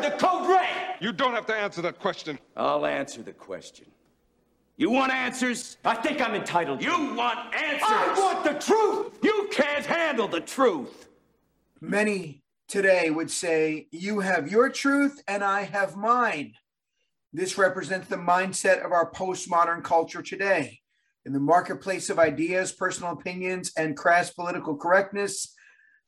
heard the code red. You don't have to answer that question. I'll answer the question. You want answers? I think I'm entitled. You want answers? I want the truth. You can't handle the truth. Many today would say, You have your truth and I have mine. This represents the mindset of our postmodern culture today. In the marketplace of ideas, personal opinions, and crass political correctness,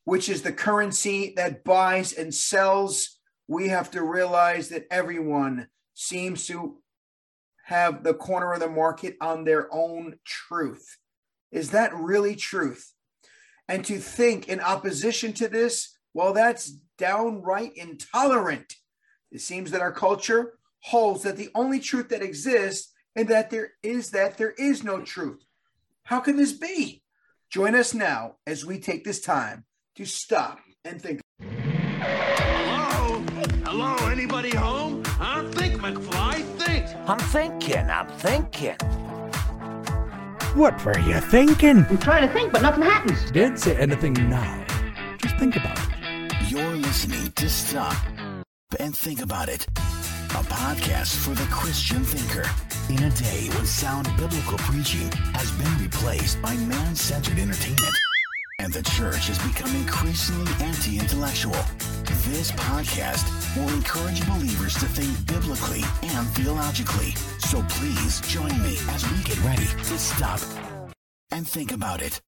which is the currency that buys and sells, we have to realize that everyone seems to have the corner of the market on their own truth. Is that really truth? And to think in opposition to this, well, that's downright intolerant. It seems that our culture holds that the only truth that exists and that there is that there is no truth. How can this be? Join us now as we take this time to stop and think. I'm thinking, I'm thinking. What were you thinking? I'm trying to think, but nothing happens. Don't say anything now. Just think about it. You're listening to Stop and Think About It, a podcast for the Christian thinker. In a day when sound biblical preaching has been replaced by man centered entertainment and the church has become increasingly anti intellectual, this podcast will encourage believers to think biblically and theologically. So please join me as we get ready to stop and think about it.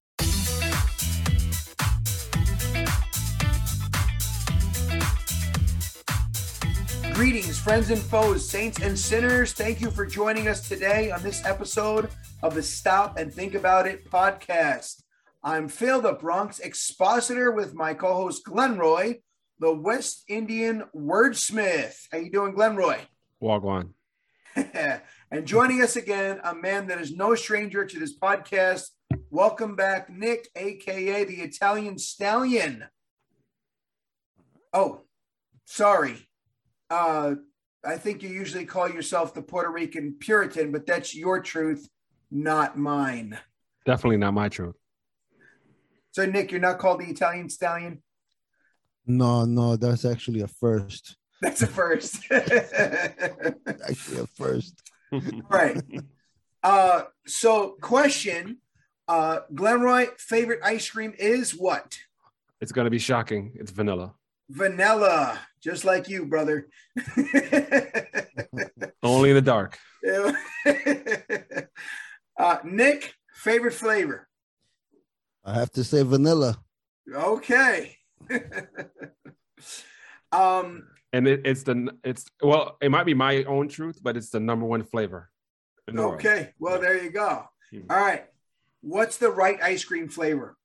Greetings, friends and foes, saints and sinners. Thank you for joining us today on this episode of the Stop and Think About It podcast. I'm Phil, the Bronx expositor, with my co-host Glenn Roy, the West Indian wordsmith. How you doing, Glenn Roy? Wagwan. and joining us again, a man that is no stranger to this podcast. Welcome back, Nick, aka the Italian Stallion. Oh, sorry. Uh, I think you usually call yourself the Puerto Rican Puritan, but that's your truth, not mine. Definitely not my truth. So, Nick, you're not called the Italian Stallion? No, no, that's actually a first. That's a first. actually a first. right. Uh, so, question uh, Glenroy, favorite ice cream is what? It's going to be shocking. It's vanilla. Vanilla, just like you, brother. Only in the dark. uh, Nick, favorite flavor? I have to say vanilla. Okay. um, and it, it's the it's well, it might be my own truth, but it's the number one flavor. Okay. Well, there you go. Mm-hmm. All right. What's the right ice cream flavor?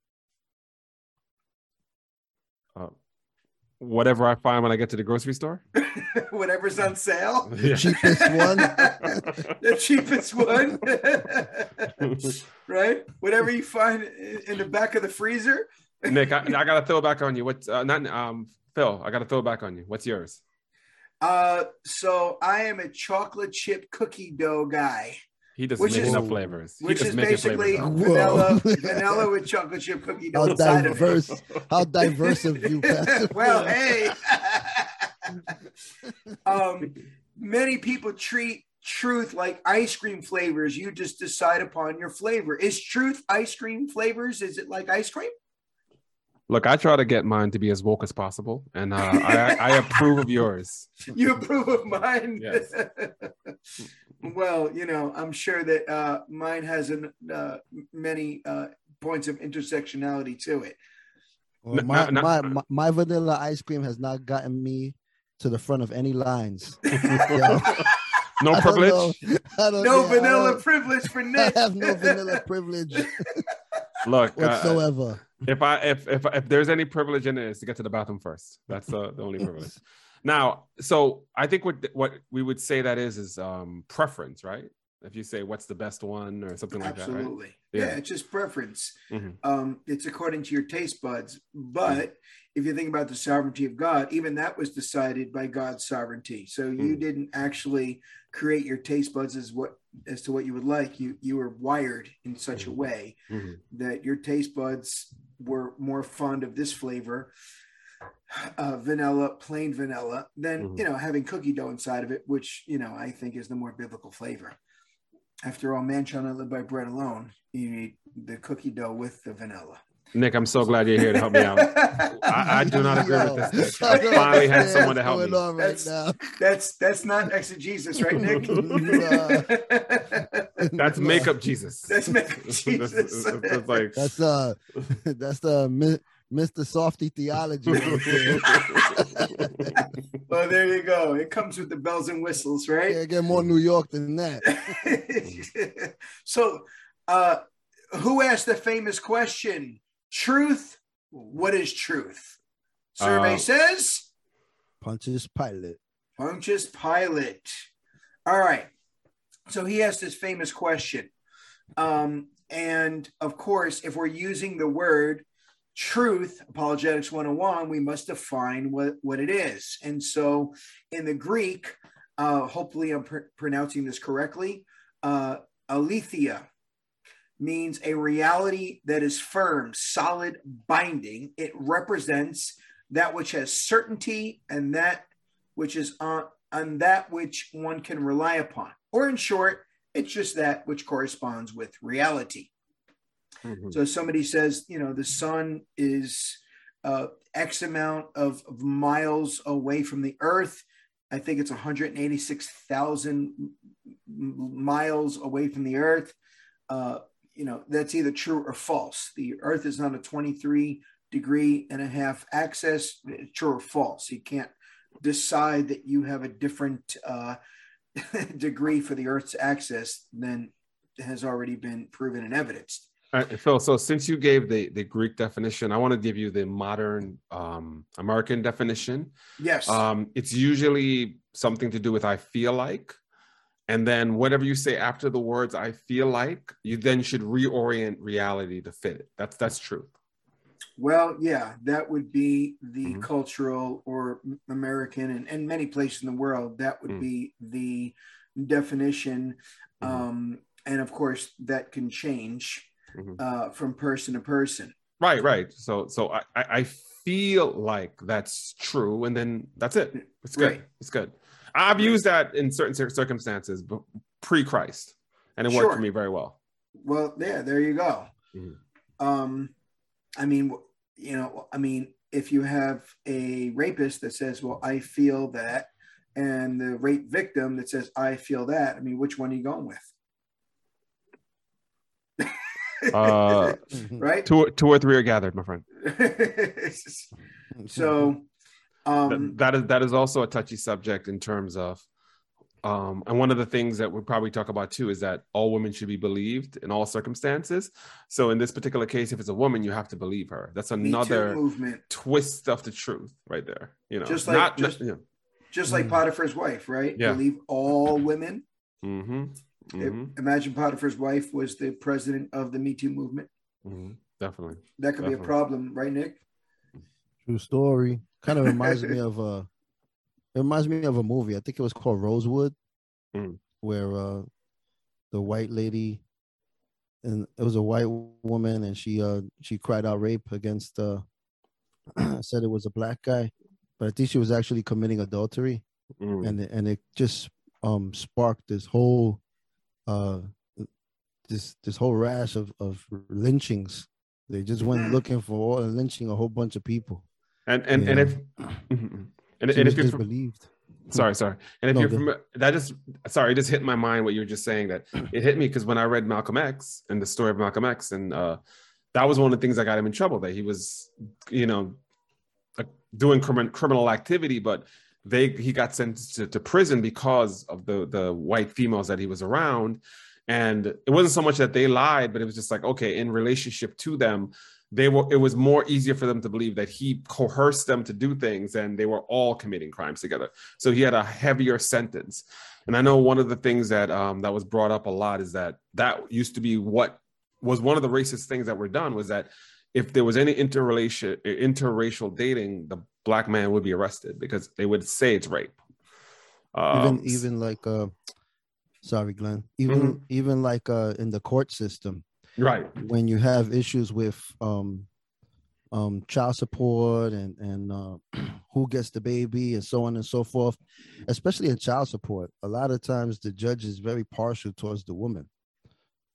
Whatever I find when I get to the grocery store. Whatever's on sale. The cheapest one. the cheapest one. right? Whatever you find in the back of the freezer. Nick, I, I gotta throw back on you. What's uh, not um Phil? I gotta throw back on you. What's yours? Uh, so I am a chocolate chip cookie dough guy. He doesn't which is, flavors. Which is basically vanilla, vanilla with chocolate chip cookie dough How diverse, how diverse of you, Pastor. it. well, hey. um, many people treat truth like ice cream flavors. You just decide upon your flavor. Is truth ice cream flavors? Is it like ice cream? Look, I try to get mine to be as woke as possible, and uh, I, I approve of yours. You approve of mine? Yes. well, you know, I'm sure that uh, mine has an, uh, many uh, points of intersectionality to it. Well, my, my, my, my vanilla ice cream has not gotten me to the front of any lines. No I privilege. know. I don't No know. I vanilla privilege for me. I have no vanilla privilege Look, uh, whatsoever. If I if if if there's any privilege in it, is to get to the bathroom first. That's the, the only privilege. Now, so I think what what we would say that is is um preference, right? If you say what's the best one or something like that, Absolutely. right? Yeah. Yeah. it's just preference. Mhm. Um, it's according to your taste buds. But Mm-hmm. if you think about the sovereignty of God, even that was decided by God's sovereignty. So you Mhm. didn't actually create your taste buds as what as to what you would like. You you were wired in such a Mhm. way Mhm. that your taste buds were more fond of this flavor uh, vanilla, plain vanilla, than Mhm. you know having cookie dough inside of it, which you know I think is the more biblical flavor. After all, man shall not live by bread alone. You need the cookie dough with the vanilla. Nick, I'm so glad you're here to help me out. I, I do not agree Yo, with this. Nick. I I finally had someone to help me. right That's- now. That's that's not exegesis, right, Nick? That's makeup Jesus. That's makeup That's- Jesus. that's- that's like That's uh, that's the Mi- Mr. Softee theology. right there. well, there you go. It comes with the bells and whistles, right? Can't get more New York than that. so, uh, who asked the famous question? Truth. What is truth? Survey Uh, says Pontius Pilate. Pontius Pilate. All right. So he asked this famous question. Um, and of course, if we're using the word truth, Apologetics 101, we must define what, what it is. And so in the Greek, uh, hopefully I'm pr- pronouncing this correctly, uh, aletheia means a reality that is firm, solid, binding. It represents that which has certainty and that which is on, on that which one can rely upon. Or in short, it's just that which corresponds with reality. Mhm. So somebody says, you know, the sun is uh, X amount of, of miles away from the earth. I think it's 186,000 miles away from the earth. Uh, you know, that's either true or false. The earth is on a 23 degree and a half axis, true or false. You can't decide that you have a different uh, degree for the earth's axis than has already been proven and evidenced. All right, Phil. So since you gave the the Greek definition, I want to give you the modern um, American definition. Yes. Um, it's usually something to do with "I feel like," and then whatever you say after the words "I feel like," you then should reorient reality to fit it. That's that's truth. Well, yeah, that would be the Mhm. cultural or American and, and many places in the world, that would Mm. be the definition. Mhm. Um, and of course, that can change Mhm. uh, from person to person. Right, right. So so I I feel like that's true, and then that's it. It's good. Right. It's good. I've used that in certain circumstances, but pre-Christ, and it worked for me very well. Well, yeah, there you go. Mhm. Um, I mean, you know, I mean, if you have a rapist that says, "Well, I feel that," and the rape victim that says, "I feel that," I mean, which one are you going with? Uh, right? two, two or three are gathered, my friend. so, That- um, that is that is also a touchy subject in terms of, um, and one of the things that we'll probably talk about too is that all women should be believed in all circumstances. So in this particular case, if it's a woman, you have to believe her. That's another movement, twist of the truth right there. You know, Just like- not, just- not you know. just like Mm. Potiphar's wife, right? Yeah. Believe all women. Mm-hmm. Mm-hmm. Imagine Potiphar's wife was the president of the Me Too movement. hmm Definitely. That could be a problem, right, Nick? True story. Kind of reminds me of a. It reminds me of a movie. I think it was called Rosewood, Mm. where uh, the white lady, and it was a white woman, and she uh she cried out rape against uh said it was a black guy, but I think she was actually committing adultery, Mm. and and it just um sparked this whole uh this this whole rash of of lynchings. They just went Mm. looking for lynching a whole bunch of people. And and and if and, and if you're believed. sorry sorry and if No, you're from that just sorry it just hit my mind what you were just saying that it hit me because when I read Malcolm X and the story of Malcolm X and uh that was one of the things that got him in trouble that he was you know doing crimin- criminal activity but they he got sentenced to, to prison because of the the white females that he was around. And it wasn't so much that they lied but it was just like okay in relationship to them they were it was more easier for them to believe that he coerced them to do things and they were all committing crimes together. So he had a heavier sentence. And i know one of the things that um, that was brought up a lot is that that used to be what was one of the racist things that were done was that if there was any interrelation interracial dating the black man would be arrested because they would say it's rape um, even even like uh sorry glenn even Mhm. even like uh in the court system right when you have issues with um um, child support and and uh, who gets the baby and so on and so forth. Especially in child support, a lot of times the judge is very partial towards the woman.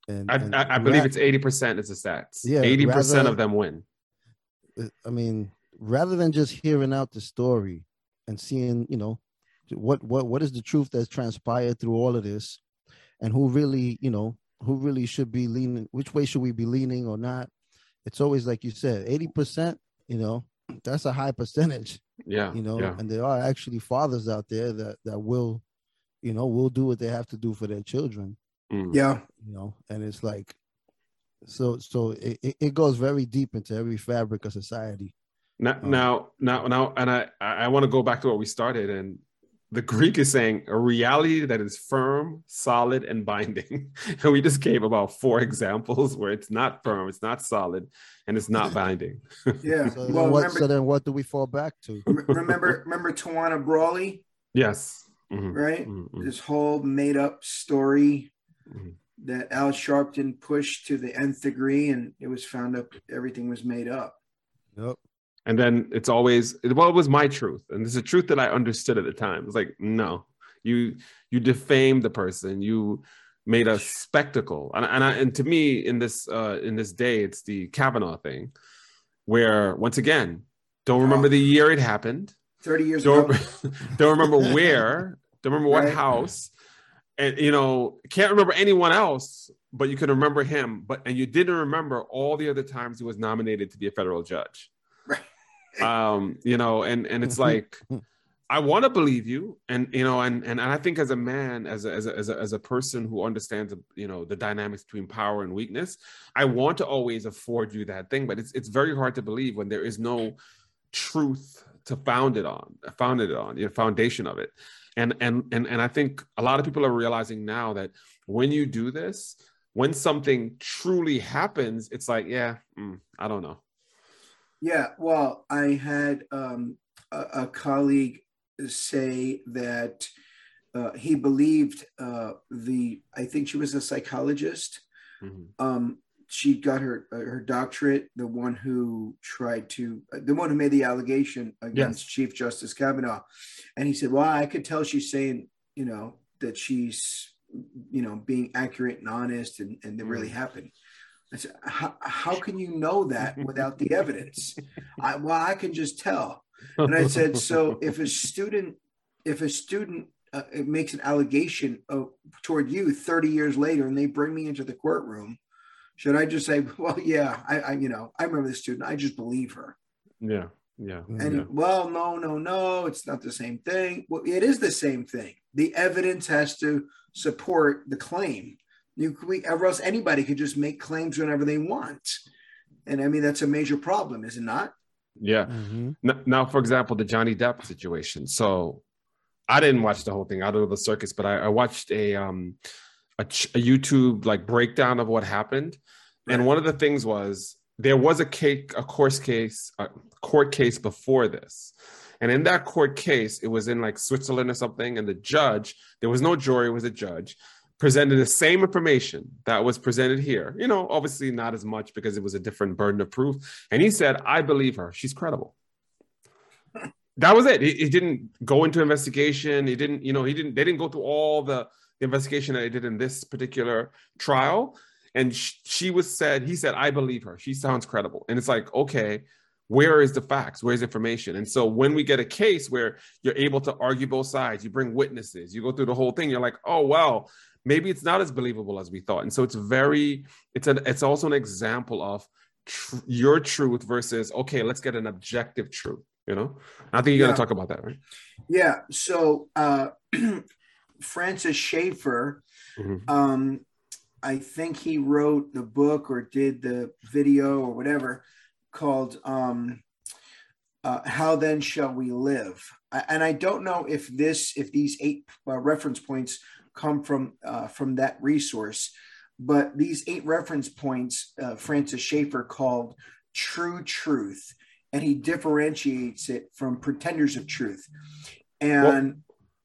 And, I, and I, I believe ra- it's 80% is a stats. Yeah, 80% of them win. I mean, rather than just hearing out the story and seeing, you know, what what what is the truth that's transpired through all of this, and who really, you know, who really should be leaning, which way should we be leaning or not? It's always like you said, eighty percent. You know, that's a high percentage. Yeah. You know, yeah. and there are actually fathers out there that that will, you know, will do what they have to do for their children. Mm. Yeah. You know, and it's like, so so it, it- it goes very deep into every fabric of society. Now, Um, now, now, now, and I, I want to go back to where we started. And the Greek is saying a reality that is firm, solid, and binding. And we just gave about four examples where it's not firm, it's not solid, and it's not binding. Yeah. So, then well, what, remember, so then what do we fall back to? remember, remember Tawana Brawley, Yes. Mhm, right? mhm, mhm. This whole made-up story Mhm. that Al Sharpton pushed to the nth degree, and it was found up everything was made up. Yep. And then it's always well, it was my truth, and it's a truth that I understood at the time. It's like no, you you defamed the person, you made a spectacle, and and, I, and to me in this uh, in this day, it's the Kavanaugh thing, where once again, don't remember the year it happened, Thirty years don't ago, don't remember where, don't remember what Right. house, and you know can't remember anyone else, but you can remember him. But and you didn't remember all the other times he was nominated to be a federal judge. Um, you know, and and it's like. I want to believe you, and you know, and and, and I think as a man, as a, as a as a as a person who understands, you know, the dynamics between power and weakness, I want to always afford you that thing. But it's it's very hard to believe when there is no truth to found it on, founded it on, the foundation of it, and and and and I think a lot of people are realizing now that when you do this, when something truly happens, it's like, yeah, mm, I don't know. Yeah, well, I had um, a, a colleague say that uh, he believed uh, the. I think she was a psychologist. Mhm. Um, she got her uh, her doctorate. The one who tried to, uh, the one who made the allegation against Yes. Chief Justice Kavanaugh, and he said, "Well, I could tell she's saying, you know, that she's, you know, being accurate and honest, and and it really happened." I said, how, how can you know that without the evidence? I, well, I can just tell. And I said, so if a student, if a student uh, makes an allegation of, toward you 30 years later and they bring me into the courtroom, should I just say, well, yeah, I, I you know, I remember the student, I just believe her. Yeah, yeah, And yeah. well, no, no, no, it's not the same thing. Well, it is the same thing. The evidence has to support the claim. You we, or else anybody could just make claims whenever they want. And I mean, that's a major problem, is it not? yeah. Mhm. N- Now, for example, the Johnny Depp situation. So, I didn't watch the whole thing out of the circus, but I, I watched a um a, a YouTube like breakdown of what happened, and one of the things was there was a cake, a course case, a court case before this, and in that court case, it was in like Switzerland or something, and the judge, there was no jury, it was a judge. Presented the same information that was presented here. You know, obviously not as much because it was a different burden of proof. And he said, I believe her. She's credible that was it. He, he didn't go into investigation. He didn't, you know, he didn't. They didn't go through all the, the investigation that they did in this particular trial. And sh- she was said, he said, I believe her. She sounds credible. And it's like, okay, where is the facts? Where's information? And so when we get a case where you're able to argue both sides, you bring witnesses, you go through the whole thing. You're like, oh well, maybe it's not as believable as we thought. And so it's very, it's an, it's also an example of tr- your truth versus okay, let's get an objective truth. You know, I think you're Yeah. going to talk about that, right? Yeah. So uh, Francis Schaeffer, Mhm. um, I think he wrote the book or did the video or whatever called um, uh, "How Then Shall We Live." I- And I don't know if this, if these eight uh, reference points come from uh, from that resource, but these eight reference points, uh, Francis Schaeffer called "True Truth." And he differentiates it from pretenders of truth. And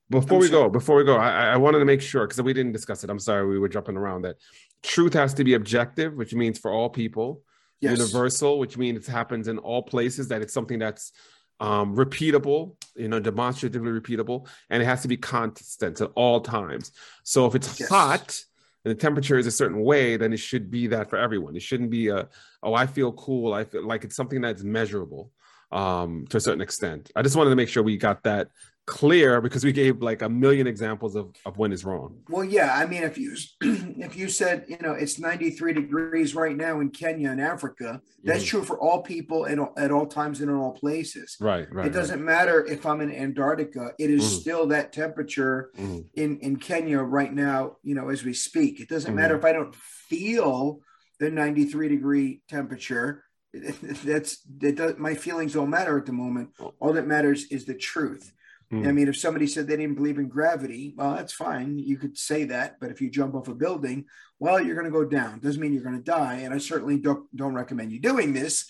Before I'm we sorry. go, before we go, I, I- I wanted to make sure because we didn't discuss it. I'm sorry, we were jumping around. That truth has to be objective, which means for all people. Yes. universal, which means it happens in all places, that it's something that's um, repeatable, you know, demonstratively repeatable, and it has to be constant at all times. So if it's Yes. hot and the temperature is a certain way, then it should be that for everyone. It shouldn't be a, oh, I feel cool. I feel like it's something that's measurable um, to a certain extent. I just wanted to make sure we got that clear because we gave like a million examples of, of when it's wrong. Well, yeah. I mean, if you if you said you know it's 93 degrees right now in Kenya and Africa, that's Mhm. true for all people at all, at all times and in all places. Right, right. it doesn't matter if I'm in Antarctica; it is Mhm. still that temperature right. Mhm. in in Kenya right now. You know, as we speak, it doesn't matter Mm-hmm. if I don't feel the 93 degree temperature. That's that does, my feelings don't matter at the moment. All that matters is the truth. Mm. I mean, if somebody said they didn't believe in gravity, well, that's fine. You could say that, but if you jump off a building, well, you're going to go down. Doesn't mean you're going to die. And I certainly don't don't recommend you doing this.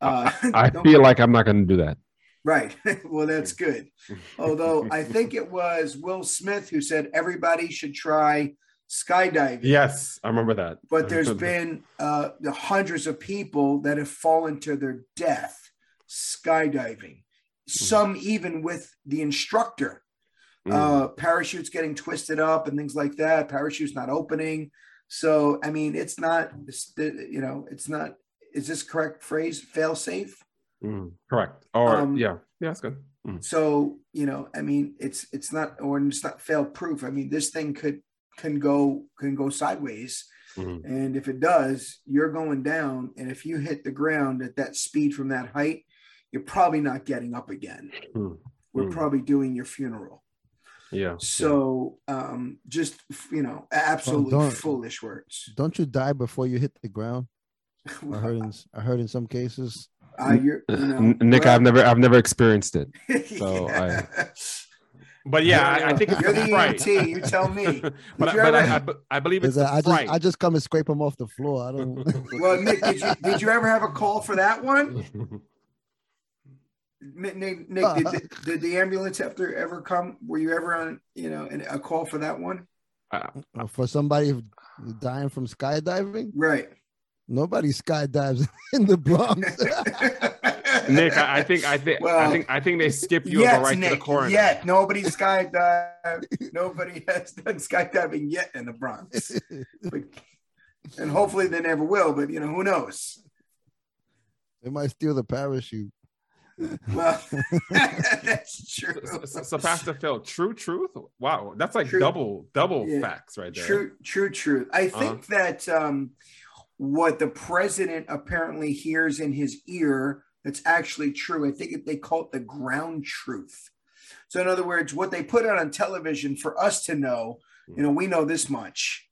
Uh, I don't- feel like I'm not going to do that. right. well, that's good. Although I think it was Will Smith who said everybody should try skydiving. Yes, I remember that. But there's been uh, the hundreds of people that have fallen to their death skydiving. Some even with the instructor Mm. uh, parachutes getting twisted up and things like that. Parachutes not opening. So I mean, it's not. It's, you know, it's not. Is this correct phrase? Fail safe. Mm, correct. Or Um, yeah, yeah, that's good. Mm. So you know, I mean, it's it's not or it's not fail proof. I mean, this thing could can go can go sideways. Mhm. And if it does, you're going down. And if you hit the ground at that speed from that height, you're probably not getting up again. Mm. We're Mm. probably doing your funeral. Yeah. So um, just you know, absolutely don't- foolish words. Don't you die before you hit the ground? I heard in I heard in some cases. Uh, you're, you know, Nick, well- I've never, I've never experienced it. So I- But yeah, I, I think it's you're the the fright. EMT. You tell me. but I, you but I, ever- I, be- I believe it's Is that I just. I just come and scrape them off the floor. I don't. Well, Nick, did you did you ever have a call for that one? Nick, Nick, Nick, did, the, did the ambulance have to ever come? Were you ever on, you know, an- a call for that one? Uh, for somebody dying from skydiving, Right. nobody skydives in the Bronx. Nick, I, I think, I think, I think, I think they skip you and Yet, go right to the Nick, coroner. yet nobody skydived. nobody has done skydiving yet in the Bronx, but, and hopefully they never will. But you know, who knows? they might steal the parachute. Well, that's true. So, so, so Pastor Phil, true truth. Wow, that's like True. double, double Yeah. facts right there. True, true, truth. I Uh-huh. think that um, what the president apparently hears in his ear that's actually true. I think they call it the ground truth. So, in other words, what they put out on television for us to know, you know, we know this much.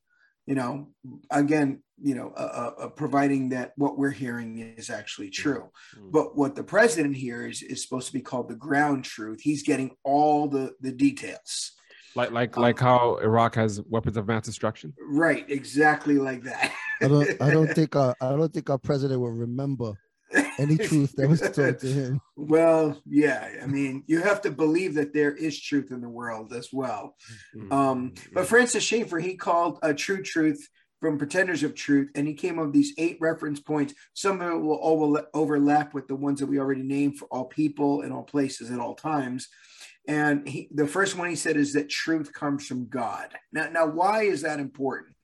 You know, again, you know, uh, uh, providing that what we're hearing is actually true. Mm. But what the president hears is supposed to be called the ground truth. He's getting all the the details. Like, like, Um, like how Iraq has weapons of mass destruction. Right, exactly like that. I don't. I don't think. Our, I don't think our president will remember any truth that was told to him. Well, yeah. I mean, you have to believe that there is truth in the world as well. Mm. Um, but Francis Schaeffer, he called a true truth from pretenders of truth, and he came up with these eight reference points. Some of it will overla- overlap with the ones that we already named for all people in all places at all times. And he, the first one he said is that truth comes from God. Now, now, why is that important?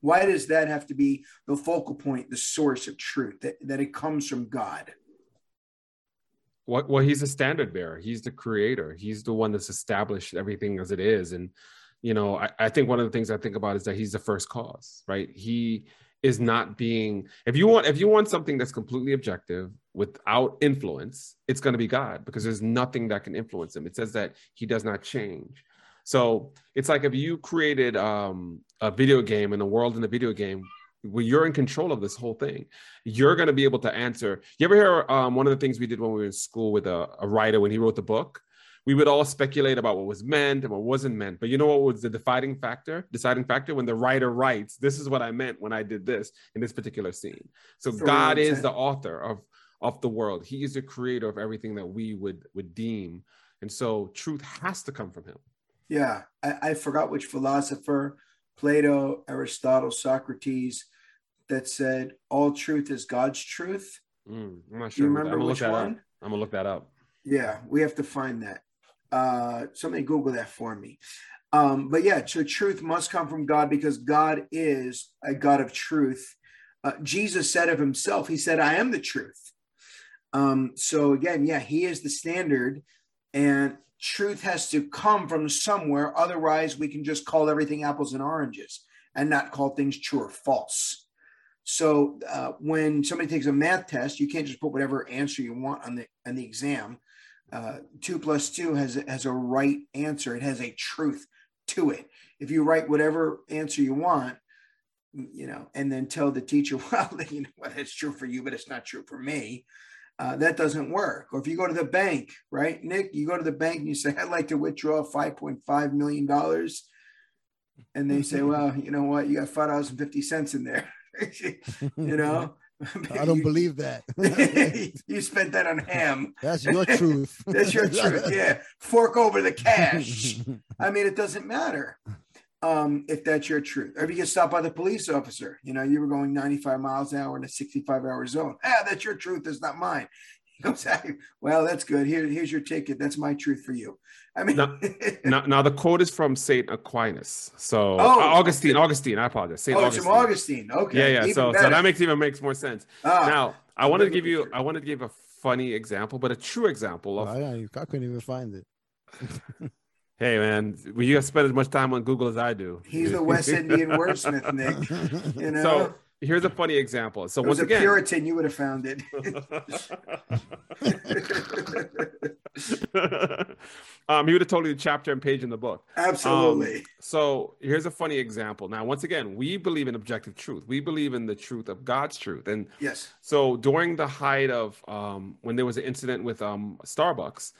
Why does that have to be the focal point, the source of truth, that, that it comes from God? Well, well, he's a standard bearer. He's the creator. He's the one that's established everything as it is. And, you know, I, I think one of the things I think about is that he's the first cause, right? He is not being if you want if you want something that's completely objective without influence, it's going to be God because there's nothing that can influence him. It says that he does not change. So it's like if you created um, a video game and a world in a video game where you're in control of this whole thing, you're going to be able to answer. You ever hear um, one of the things we did when we were in school with a, a writer when he wrote the book? We would all speculate about what was meant and what wasn't meant. But you know what was the deciding factor? Deciding factor when the writer writes, "This is what I meant when I did this in this particular scene." So For God is the author of of the world. He is the creator of everything that we would would deem. And so truth has to come from him. Yeah, I, I forgot which philosopher, Plato, Aristotle, Socrates, that said, All truth is God's truth. Mm, I'm not Do you sure. remember I'm which one? up. I'm gonna look that up. Yeah, we have to find that. Uh, somebody Google that for me. Um, but yeah, so truth must come from God because God is a God of truth. Uh, Jesus said of himself, He said, I am the truth. Um, so again, yeah, He is the standard, and truth has to come from somewhere. Otherwise, we can just call everything apples and oranges and not call things true or false. So uh, when somebody takes a math test, you can't just put whatever answer you want on the on the exam. Uh, two plus two has has a right answer. It has a truth to it. If you write whatever answer you want, you know, and then tell the teacher, well, you know what, it's true for you, but it's not true for me. Uh, that doesn't work. Or if you go to the bank, right, Nick, you go to the bank and you say, I'd like to withdraw five point five million dollars, and they say, well, you know what, you got five dollars and fifty cents in there. you know, I don't You- believe that. you spent that on ham. That's your truth. That's your truth. Yeah. Fork over the cash. I mean, it doesn't matter um, if that's your truth. Or if you get stopped by the police officer, you know, you were going 95 miles an hour in a 65 hour zone. Ah, that's your truth. That's not mine. He goes, "Ah, well, that's good. Here, here's your ticket. That's my truth for you. I mean, No, now, now the quote is from Saint Aquinas. So Oh, Augustine, Augustine. I apologize. Saint oh, it's Augustine. from Augustine. Okay. Yeah, yeah. even So, so that makes even makes more sense. Ah, now, I wanted to give you, truth. I wanted to give a funny example, but a true example of, I, don't- I couldn't even find it. hey man, well, you have spent as much time on Google as I do. he's a West Indian wordsmith, Nick. You know, So here's a funny example. So it once a again, Puritan, you would have found it. um, he would have told you the chapter and page in the book. Absolutely. Um, so here's a funny example. Now, once again, we believe in objective truth. We believe in the truth of God's truth. And yes. so during the height of um, when there was an incident with um, Starbucks,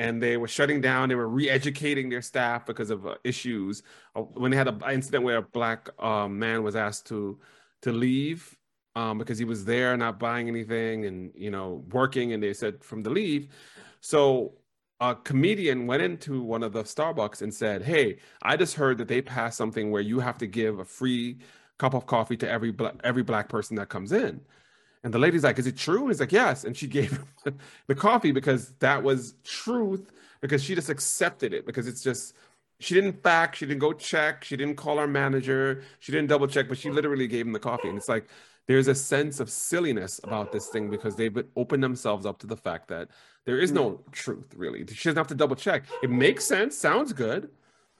and they were shutting down, they were re-educating their staff because of uh, issues. Uh, when they had an incident where a black um, man was asked to to leave um, because he was there not buying anything and you know working, and they said from the leave. So a comedian went into one of the Starbucks and said, "Hey, I just heard that they passed something where you have to give a free cup of coffee to every black, every black person that comes in." And the lady's like, "Is it true?" And he's like, "Yes." And she gave him the coffee because that was truth because she just accepted it because it's just she didn't fact, she didn't go check, she didn't call our manager, she didn't double check, but she literally gave him the coffee. And it's like there's a sense of silliness about this thing because they've opened themselves up to the fact that there is no hmm. truth really. She doesn't have to double check. It makes sense, sounds good.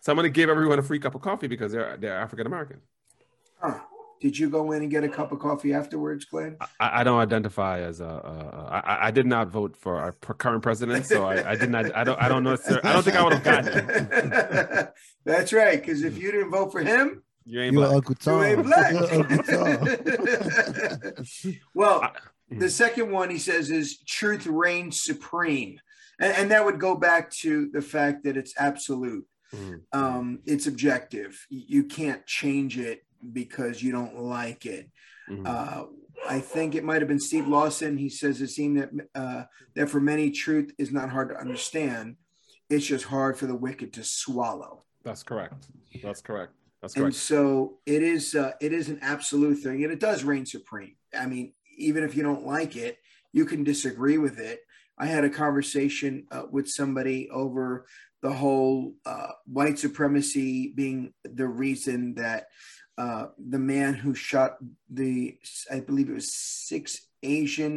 So I'm gonna give everyone a free cup of coffee because they're they're African American. Huh. Did you go in and get a cup of coffee afterwards, Glenn? I, I don't identify as a. a, a I, I did not vote for our current president, so I, I did not. I don't. I don't know. Sir, I don't think I would have gotten it. That's right. Because if you didn't vote for him, You ain't You're black. Uncle you Tom. ain't black. You're Uncle Tom. well, I- the second one he says is truth reigns supreme, and, and that would go back to the fact that it's absolute. Mhm. Um, it's objective. You you can't change it because you don't like it. Mhm. Uh, I think it might have been Steve Lawson. He says it seemed that uh, that for many, truth is not hard to understand. It's just hard for the wicked to swallow. That's correct. That's correct. That's correct. And so it is. Uh, it is an absolute thing, and it does reign supreme. I mean, even if you don't like it, you can disagree with it. I had a conversation uh, with somebody over the whole uh, white supremacy being the reason that uh, the man who shot the, I believe it was six Asian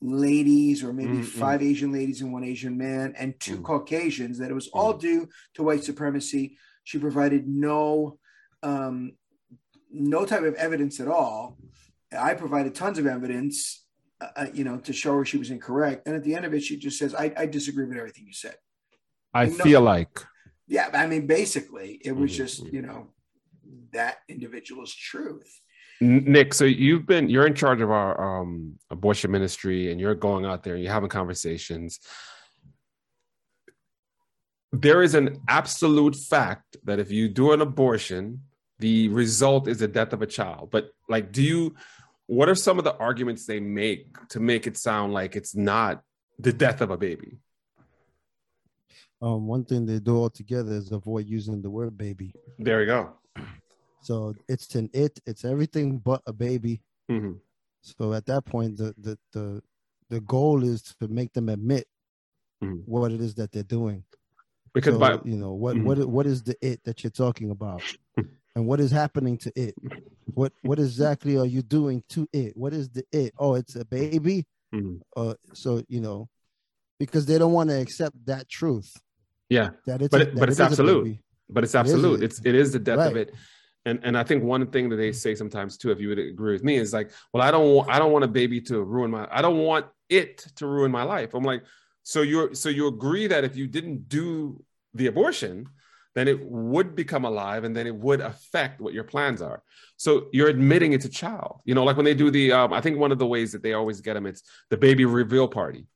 ladies, or maybe Mm, mm. five Asian ladies and one Asian man, and two Mm. Caucasians, that it was all due to white supremacy. She provided no, um, no type of evidence at all. I provided tons of evidence, uh, uh, you know, to show her she was incorrect. And at the end of it, she just says, "I, I disagree with everything you said." I feel like Yeah, I mean, basically, it was Mhm, just mhm. you know that individual's truth. Nick. So you've been you're in charge of our um, abortion ministry, and you're going out there and you're having conversations. There is an absolute fact that if you do an abortion, the result is the death of a child. But like, do you? What are some of the arguments they make to make it sound like it's not the death of a baby? Um, one thing they do all together is avoid using the word baby. There you go. So it's an it. It's everything but a baby. Mhm. So at that point, the the the the goal is to make them admit Mhm. what it is that they're doing. Because So, by you know what Mhm. what what is the it that you're talking about, and what is happening to it? What what exactly are you doing to it? What is the it? Oh, it's a baby. Mhm. Uh, so you know, because they don't want to accept that truth yeah, that it's But a- it- but it's a absolute. but it's absolute. it. It's it is the depth of it. And and I think one thing that they say sometimes too, if you would agree with me, is like, well, I don't want I don't want a baby to ruin my I don't want it to ruin my life. I'm like, so you're so you agree that if you didn't do the abortion, then it would become alive and then it would affect what your plans are. So you're admitting it's a child. You know, like when they do the um, I think one of the ways that they always get them, it's the baby reveal party.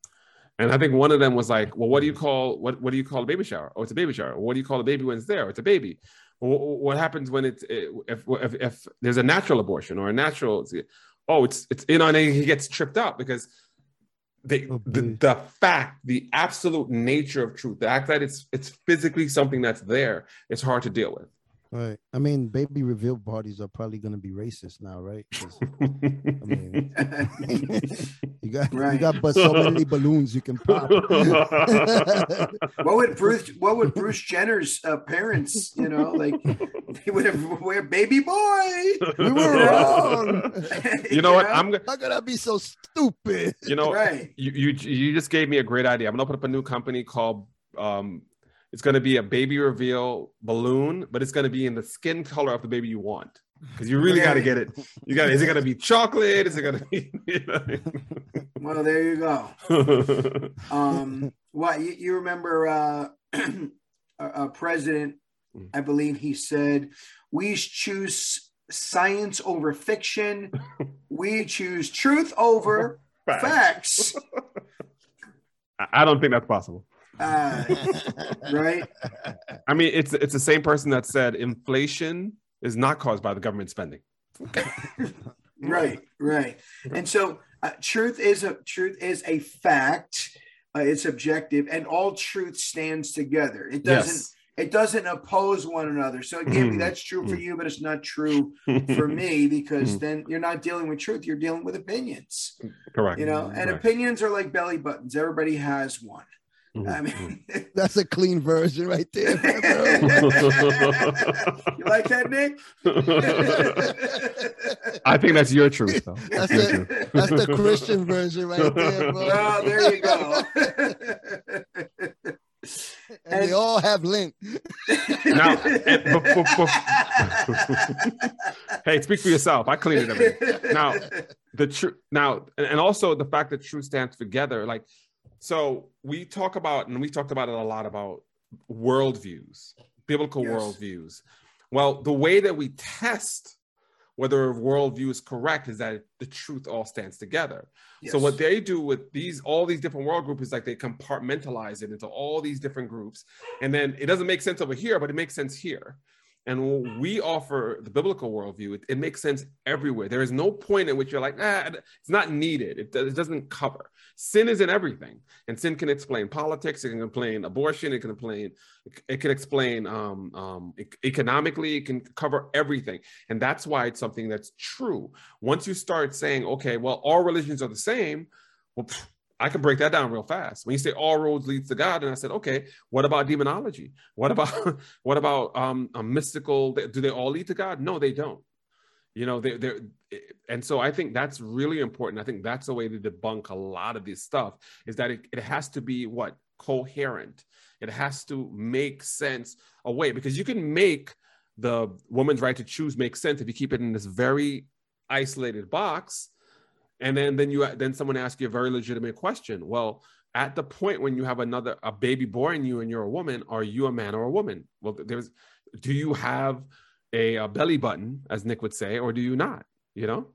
And I think one of them was like, well, what do you call what what do you call a baby shower? Oh, it's a baby shower. What do you call a baby when it's there? It's a baby. What happens when it's eh, if, if if there's a natural abortion or a natural? Oh, it's it's you know, and he gets tripped up because they Oh, the, the fact, the absolute nature of truth, the act that it's it's physically something that's there, it's hard to deal with. Right. I mean, baby reveal parties are probably going to be racist now, right? I mean, you got you got but so many balloons you can pop. What would Bruce? What would Bruce Jenner's uh, parents? You know, like they would have wear baby boy. we were wrong. you know what? I'm go- How could I be so stupid? you know right. you, you you just gave me a great idea. I'm gonna open up a new company called um it's gonna be a baby reveal balloon, but it's gonna be in the skin color of the baby you want. Because you really gotta get it. You got is it gonna be chocolate? Is it gonna be you Well, there you go. Um, what you, you remember? Uh, a, a president, Mm. I believe he said, "We choose science over fiction. We choose truth over facts." I don't think that's possible. Uh, right? I mean, it's it's the same person that said inflation is not caused by the government spending. right right and so uh, truth is a truth is a fact uh, it's objective and all truth stands together it doesn't Yes. it doesn't oppose one another so again Mhm. that's true for Mhm. you but it's not true for me because Mhm. then you're not dealing with truth you're dealing with opinions Correct. you know and Correct. opinions are like belly buttons everybody has one Mhm. i mean That's a clean version right there. you like that nick I think that's your truth, though. That's your it. truth. That's the Christian version right there, bro. well there you go and they all have lint. Now, and hey, speak for yourself. I cleaned it up. Now, the truth now and and also the fact that truth stands together like so we talk about and we talked about it a lot about worldviews biblical Yes. worldviews. Well the way that we test whether a worldview is correct is that the truth all stands together. So what they do with these all these different world groups is like they compartmentalize it into all these different groups. And then it doesn't make sense over here but it makes sense here and we offer the biblical worldview, it, it makes sense everywhere. There is no point in which you're like, ah, it's not needed. It, it doesn't cover. Sin is in everything, and sin can explain politics. It can explain abortion. It can explain. It can explain um, um, economically. It can cover everything, and that's why it's something that's true. Once you start saying, okay, well, all religions are the same. Well, I can break that down real fast. When you say all roads lead to God, and I said, okay, what about demonology? What about what about um, a mystical? Do they all lead to God? No, they don't. You know, they, they're, and so I think that's really important. I think that's a way to debunk a lot of this stuff. Is that it, it has to be what coherent. It has to make sense away because you can make the woman's right to choose make sense if you keep it in this very isolated box and then then you then someone asks you a very legitimate question well at the point when you have another a baby born you and you're a woman are you a man or a woman well there's do you have a, a belly button as nick would say or do you not you know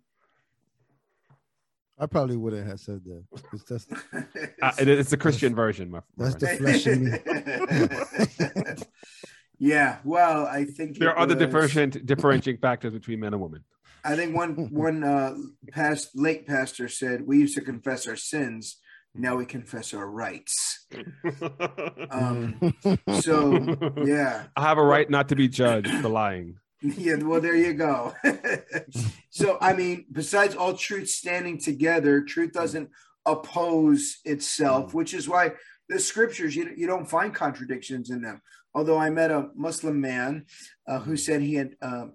I probably wouldn't have said that. 'cause That's, uh, it- it's the christian version my, my that's the friend. flesh in me. yeah, well, I think there are other was- differentiating differentiating factors between men and women I think one one uh, past late pastor said we used to confess our sins. Now we confess our rights. Um, so yeah, i have a right not to be judged for lying Yeah, well, there you go. so, I mean, besides all truth standing together, truth doesn't oppose itself, which is why the scriptures, you, you don't find contradictions in them. Although I met a Muslim man uh, who said he had uh,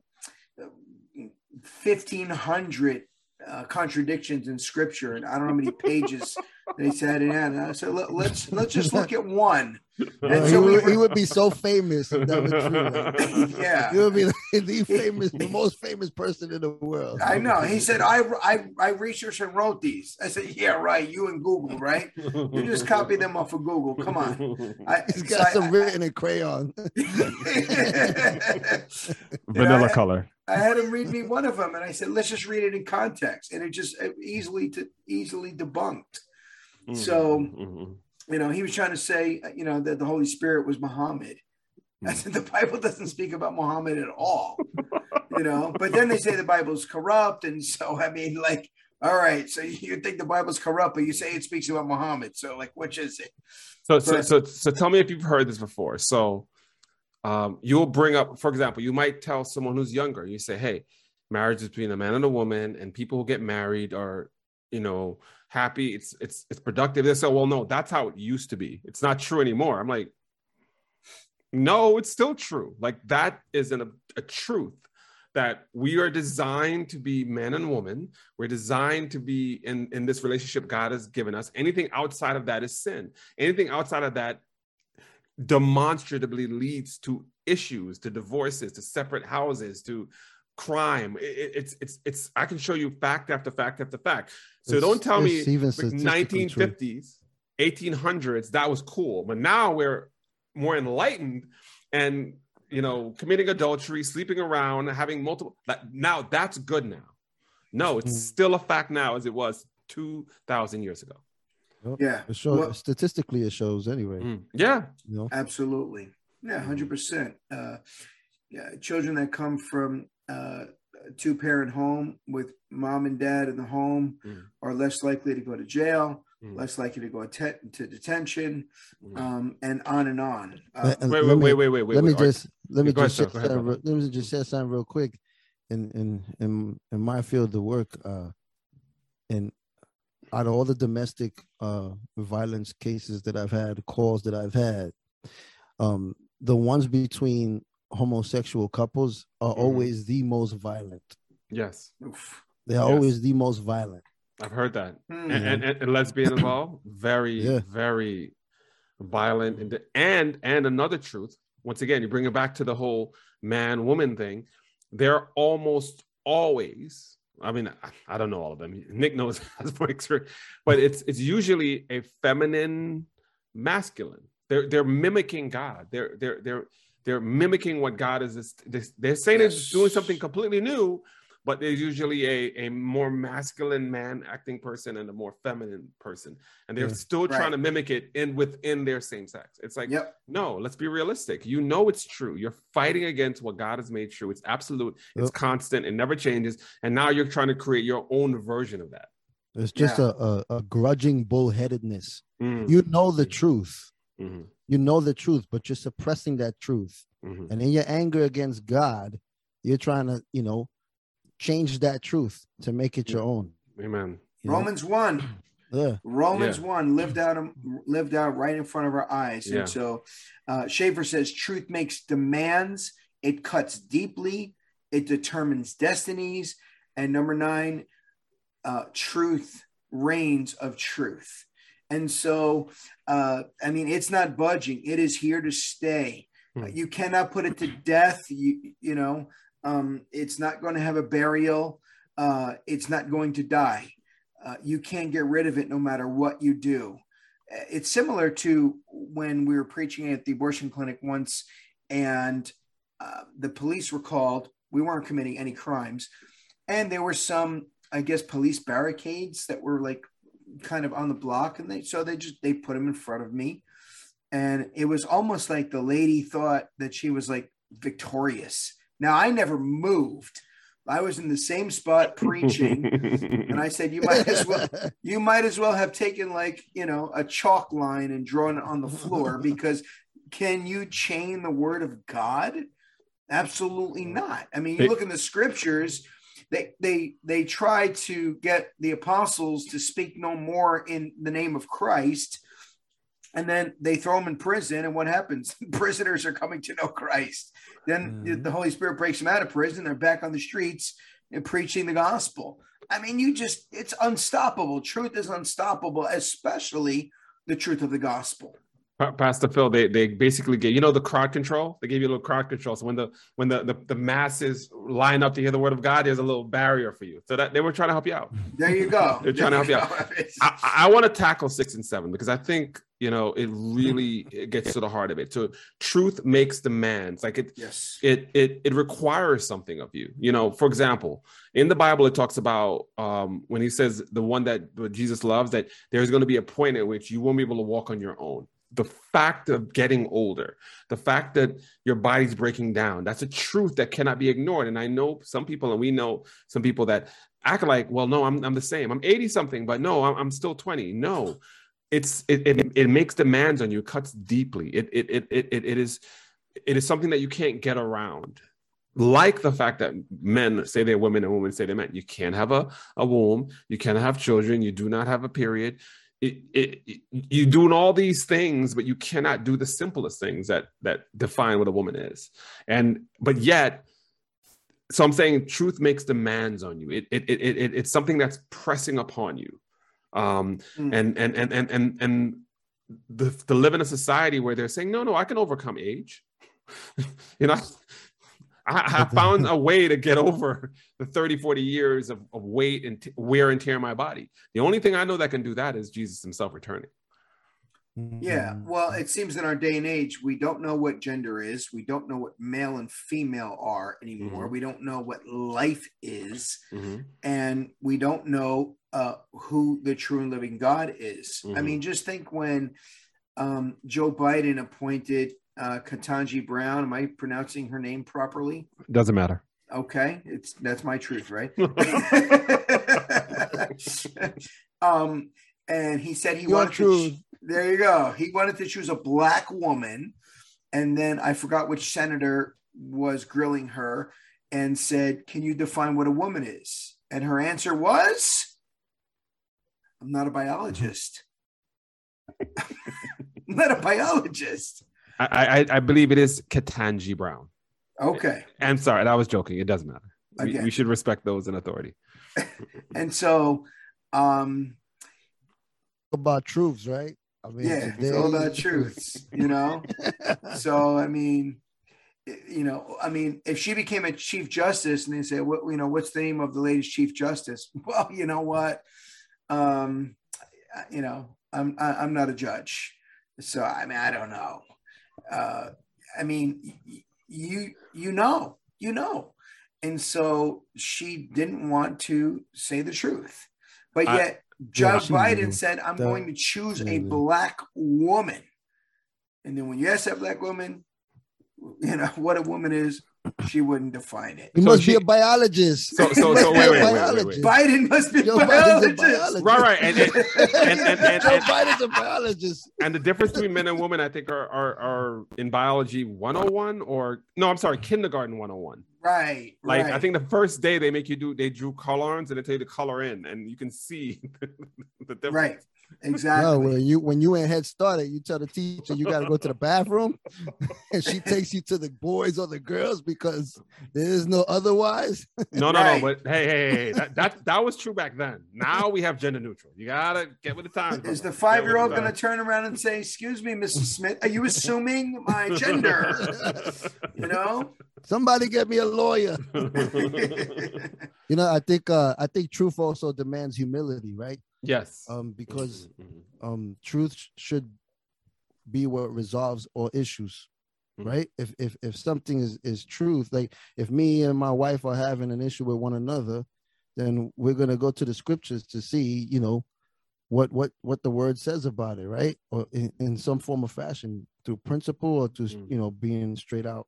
1,500 uh, contradictions in scripture, and I don't know how many pages they said in. And I said, Let, let's let's just look at one. Bro, And he, so we would, he would be so famous if that were true. man. yeah. He would be the, the famous, the most famous person in the world. I know. He said, I, I, I researched and wrote these. I said, Yeah, right. You and Google, right? You just copy them off of Google. Come on. I, He's so got I- some written in crayon. Vanilla I- color. I had him read me one of them, and I said, "Let's just read it in context," and it just easily to easily debunked. So Mhm. you know, he was trying to say, you know, that the Holy Spirit was Muhammad. I said the Bible doesn't speak about Muhammad at all, you know. But then they say the Bible's corrupt, and so I mean, like, all right, so you think the Bible's corrupt, but you say it speaks about Muhammad. So, like, which is it? So, so, so, so tell me if you've heard this before. So, um, you'll bring up, for example, you might tell someone who's younger, you say, "Hey, marriage is between a man and a woman, and people who get married are, you know, happy. It's it's it's productive." They say, "Well, no, that's how it used to be. It's not true anymore." I'm like, no, it's still true. Like that is an, a truth that we are designed to be man and woman. We're designed to be in, in this relationship God has given us. Anything outside of that is sin. Anything outside of that demonstratively leads to issues, to divorces, to separate houses, to crime. It- it- it's it's it's I can show you fact after fact after fact. So It's- don't tell me even like statistically true. 1950s, 1800s, that was cool. But now we're more enlightened and you know, committing adultery, sleeping around, having multiple that now that's good now. No, it's Mm. still a fact now as it was 2000 years ago. Yeah, It shows, Well- statistically, it shows anyway. Mm. Yeah. You know, Absolutely. Yeah, hundred percent. Uh, yeah, children that come from uh, a two-parent home with mom and dad in the home Mm. are less likely to go to jail, Mm. less likely to go te- to detention, Mm. um, and on and on. Uh, Wait, wait, me- wait, wait, wait, wait. let me wait. Are- just let me Go ahead, just sir. ahead, something, real- let me just share something real quick. In in in in my field of work, uh, and out of all the domestic uh violence cases that I've had, calls that I've had, um, the ones between homosexual couples are Mhm. always the most violent. Yes. They are Yes. always the most violent. I've heard that. Hmm. And, and, and, and lesbian involved, very, Yeah. very violent. And, and and another truth, once again, you bring it back to the whole man woman thing. They're almost always. I mean, I, I don't know all of them. Nick knows has more experience, but it's it's usually a feminine masculine. They're they're mimicking God. They're they're they're they're mimicking what God is. They're saying it's Yes. doing something completely new, but there's usually a, a more masculine man acting person and a more feminine person and they're Yeah. still trying Right. to mimic it in within their same sex it's like Yep. no let's be realistic you know it's true you're fighting against what god has made true it's absolute it's constant it never changes and now you're trying to create your own version of that It's just Yeah. a, a a grudging bullheadedness. Mm, You know the truth. mhm, You know the truth, but you're suppressing that truth. mhm. and in your anger against God, you're trying to, you know, change that truth to make it your own. amen you know? Romans one. yeah, Romans one lived out lived out right in front of our eyes. Yeah. And so uh Schaeffer says truth makes demands, it cuts deeply, it determines destinies, and number nine, uh truth reigns of truth. And so uh I mean it's not budging, it is here to stay. Hmm. You cannot put it to death. You you know, um, it's not going to have a burial. Uh, it's not going to die. Uh, you can't get rid of it no matter what you do. Uh, It's similar to when we were preaching at the abortion clinic once, and uh, the police were called. We weren't committing any crimes, and there were some, I guess, police barricades that were like kind of on the block, and they so they just they put them in front of me, and it was almost like the lady thought that she was like victorious. Now I never moved. I was in the same spot preaching, and I said, "You might as well, you might as well have taken like you know a chalk line and drawn it on the floor because can you chain the word of God? Absolutely mm. not. I mean, you look in the scriptures, they they they try to get the apostles to speak no more in the name of Christ. And then they throw them in prison, and what happens? Prisoners are coming to know Christ. Then the- Mhm. the Holy Spirit breaks them out of prison. They're back on the streets and preaching the gospel. I mean, you just, it's unstoppable. Truth is unstoppable, especially the truth of the gospel. Pastor Phil, they they basically get you know the crowd control. They gave you a little crowd control. So when the when the, the the masses line up to hear the word of God, there's a little barrier for you. So that they were trying to help you out. There you go. They're trying to help you go. It's- I, I want to tackle six and seven because I think you know it really it gets to the heart of it. So truth makes demands. Like it yes. it it it requires something of you. You know for example in the bible it talks about um when he says the one that jesus loves that there's going to be a point at which you won't be able to walk on your own. The fact of getting older the fact that your body's breaking down that's a truth that cannot be ignored. And i know some people and we know some people that act like well no i'm, I'm the same. I'm 80 something but no i'm, I'm still 20 no it's it, it it makes demands on you. It cuts deeply. It it it it, it, is it is something that you can't get around. Like the fact that men say they're women and women say they're men. You can't have a, a womb. You can't have children. You do not have a period. It, it, it- you doing all these things but you cannot do the simplest things that that define what a woman is. And but yet so i'm saying truth makes demands on you. It, it, it, it it's something that's pressing upon you um Mm. and and and and and, and the, to live in a society where they're saying no no i can overcome age you know I, I found a way to get over the 30 40 years of, of weight and t- wear and tear in my body the only thing i know that can do that is jesus himself returning Yeah. Mhm. Well, it seems in our day and age, we don't know what gender is. We don't know what male and female are anymore. Mhm. We don't know what life is. Mhm. And we don't know uh, who the true and living God is. I Mhm. mean, just think when um, Joe Biden appointed uh, Ketanji Brown. Am I pronouncing her name properly? doesn't matter Okay, it's that's my truth, right? um, and he said he Your wanted truth. To, there you go. He wanted to choose a black woman, and then I forgot which senator was grilling her and said, "Can you define what a woman is?" And her answer was, "I'm not a biologist. I'm not a biologist." I, I i believe it is ketanji brown Okay. i'm sorry i was joking it doesn't matter we, Again. we should respect those in authority And so, um, about truths, right? I mean, yeah, it's all about truths, you know. so I mean, you know, I mean, if she became a chief justice and they say, what, you know, what's the name of the latest chief justice? Well, you know what, um, you know, I'm I, I'm not a judge, so I mean, I don't know. Uh, I mean, you you know, you know, and so she didn't want to say the truth, but I- yet Joe Yeah, Biden knew said, "I'm that- going to choose a black woman." And then when you ask that black woman, you know what a woman is, she wouldn't define it. You So must she- be a biologist. So- so- You so be wait, wait, wait, wait. Biden must be a Joe Biden's a biologist. biologist. right right and, and, and, and, and, Joe Biden's a biologist. and the difference between men and women, I think, are, are are in biology 101 or no, I'm sorry, kindergarten 101. Right. Like right. I think the first day they make you do, they drew colors and they tell you to color in, and you can see the difference. Right. Exactly. No, when you when you in Head started, you tell the teacher you got to go to the bathroom, and she takes you to the boys or the girls because there is no otherwise. No, no, Right. no. But hey, hey, hey, that, that that was true back then. Now we have gender neutral. You gotta get with the times. Is the five year old going to turn around and say, Excuse me, Mrs. Smith, are you assuming my gender? You know? Somebody get me a lawyer. You know, I think uh I think truth also demands humility, right? yes. Um, because Mhm, mhm. um truth should be what resolves all issues Mhm. right if if if something is is truth like if me and my wife are having an issue with one another then we're going to go to the scriptures to see you know what what what the word says about it right or in, in some form of fashion through principle or to Mm. you know being straight out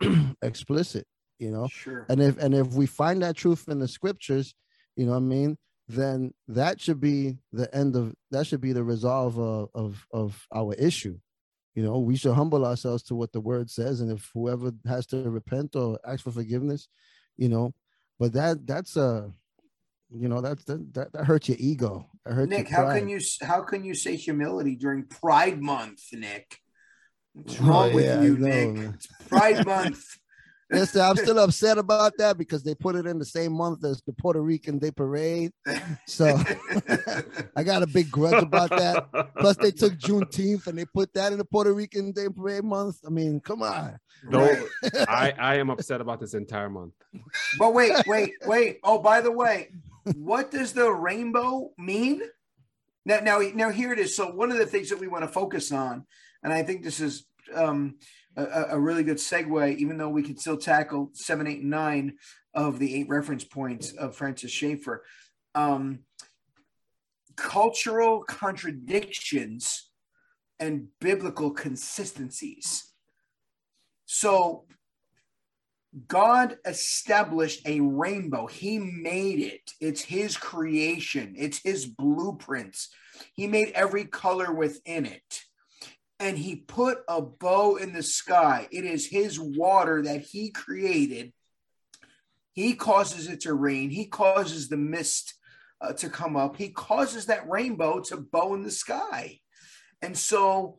explicit you know Sure. and if and if we find that truth in the scriptures you know what i mean then that should be the end of that should be the resolve of of, of our issue You know, we should humble ourselves to what the word says, and if whoever has to repent or ask for forgiveness, you know, but that that's a, you know, that's that that, that hurts your ego. That hurts Nick, how can you how can you say humility during Pride Month, Nick? What's Oh, wrong with yeah, I you, know, Nick? It's Pride Month. Yes, I'm still upset about that because they put it in the same month as the Puerto Rican Day Parade. So I got a big grudge about that. Plus, they took Juneteenth and they put that in the Puerto Rican Day Parade month. I mean, come on. Though Right. I, I am upset about this entire month. But wait, wait, wait. Oh, by the way, what does the rainbow mean? Now, now, now, here it is. So, one of the things that we want to focus on, and I think this is um, a, a- really good segue, even though we can still tackle seven, eight, and nine of the eight reference points of Francis Schaeffer. Um, cultural contradictions and biblical consistencies. So, God established a rainbow. He made it. It's his creation, it's his blueprints. He made every color within it. And he put a bow in the sky. It is his water that he created. He causes it to rain. He causes the mist uh, to come up. He causes that rainbow to bow in the sky. And so,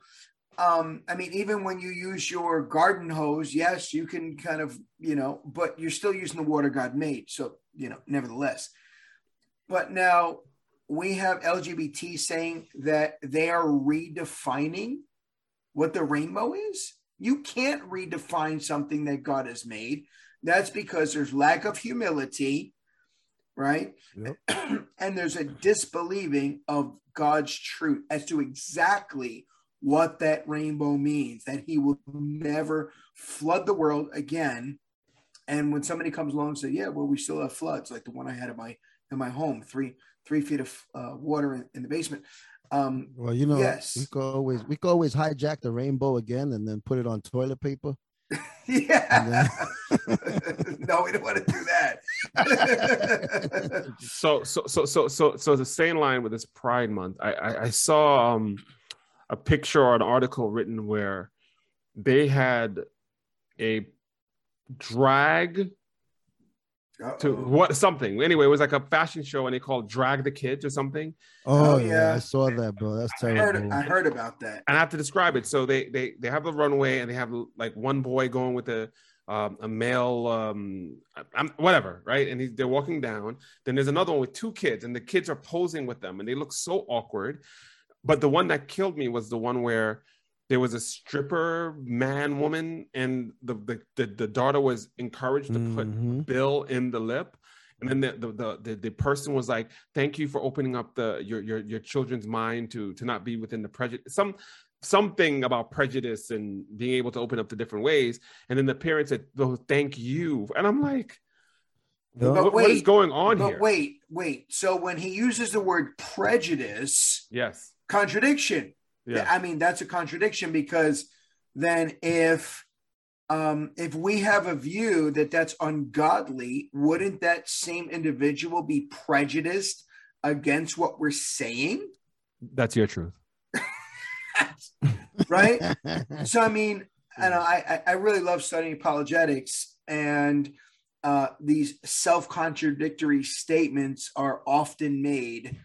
um, I mean, even when you use your garden hose, yes, you can kind of, you know, but you're still using the water God made. So, you know, nevertheless. But now we have LGBT saying that they are redefining what the rainbow is. You can't redefine something that God has made. That's because there's lack of humility, right? Yep. and there's a disbelieving of God's truth as to exactly what that rainbow means, that he will never flood the world again. And when somebody comes along and says, "Yeah, well, we still have floods, like the one I had in my in my home, three three feet of uh, water in, in the basement." Um, Well, you know, Yes. we could always we could always hijack the rainbow again and then put it on toilet paper. yeah, no, we don't want to do that. So so so so so so to stay in line with this Pride Month, I I, I saw um a picture or an article written where they had a drag to Uh-oh. what something anyway it was like a fashion show and they called drag the kids or something Oh, Oh, yeah. yeah. I saw that, bro. That's I terrible. heard, I heard about that. and I have to describe it. So they they they have the runway and they have like one boy going with a um, a male um I'm, whatever right and he, they're walking down. Then there's another one with two kids and the kids are posing with them and they look so awkward. But the one that killed me was the one where there was a stripper man woman and the the the, the daughter was encouraged to put Mhm. bill in the lip and then the, the the the the person was like thank you for opening up the your your your children's mind to to not be within the prejudice some something about prejudice and being able to open up to different ways and then the parents said oh, thank you and i'm like Yeah. what- But what is going on but here wait, wait. So when he uses the word prejudice, yes contradiction. Yeah I mean, that's a contradiction because then if um, if we have a view that that's ungodly, wouldn't that same individual be prejudiced against what we're saying? that's your truth Right? so I mean, and I I I really love studying apologetics, and uh, these self-contradictory statements are often made,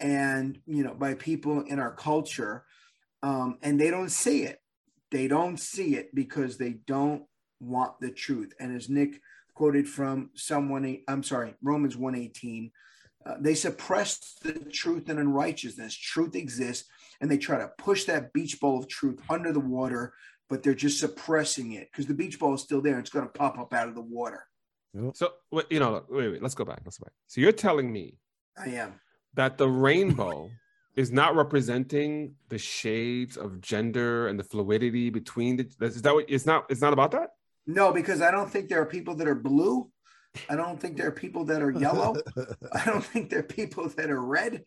and you know, by people in our culture, um, and they don't see it. They don't see it because they don't want the truth. And as Nick quoted from someone, I'm sorry, Romans 118, uh, they suppress the truth and unrighteousness. Truth exists, and they try to push that beach ball of truth under the water, but they're just suppressing it because the beach ball is still there. It's going to pop up out of the water. so you know wait wait let's go back let's go back so you're telling me I am. That the rainbow is not representing the shades of gender and the fluidity between the is that what it's not it's not about that No, because I don't think there are people that are blue. I don't think there are people that are yellow. I don't think there are people that are red,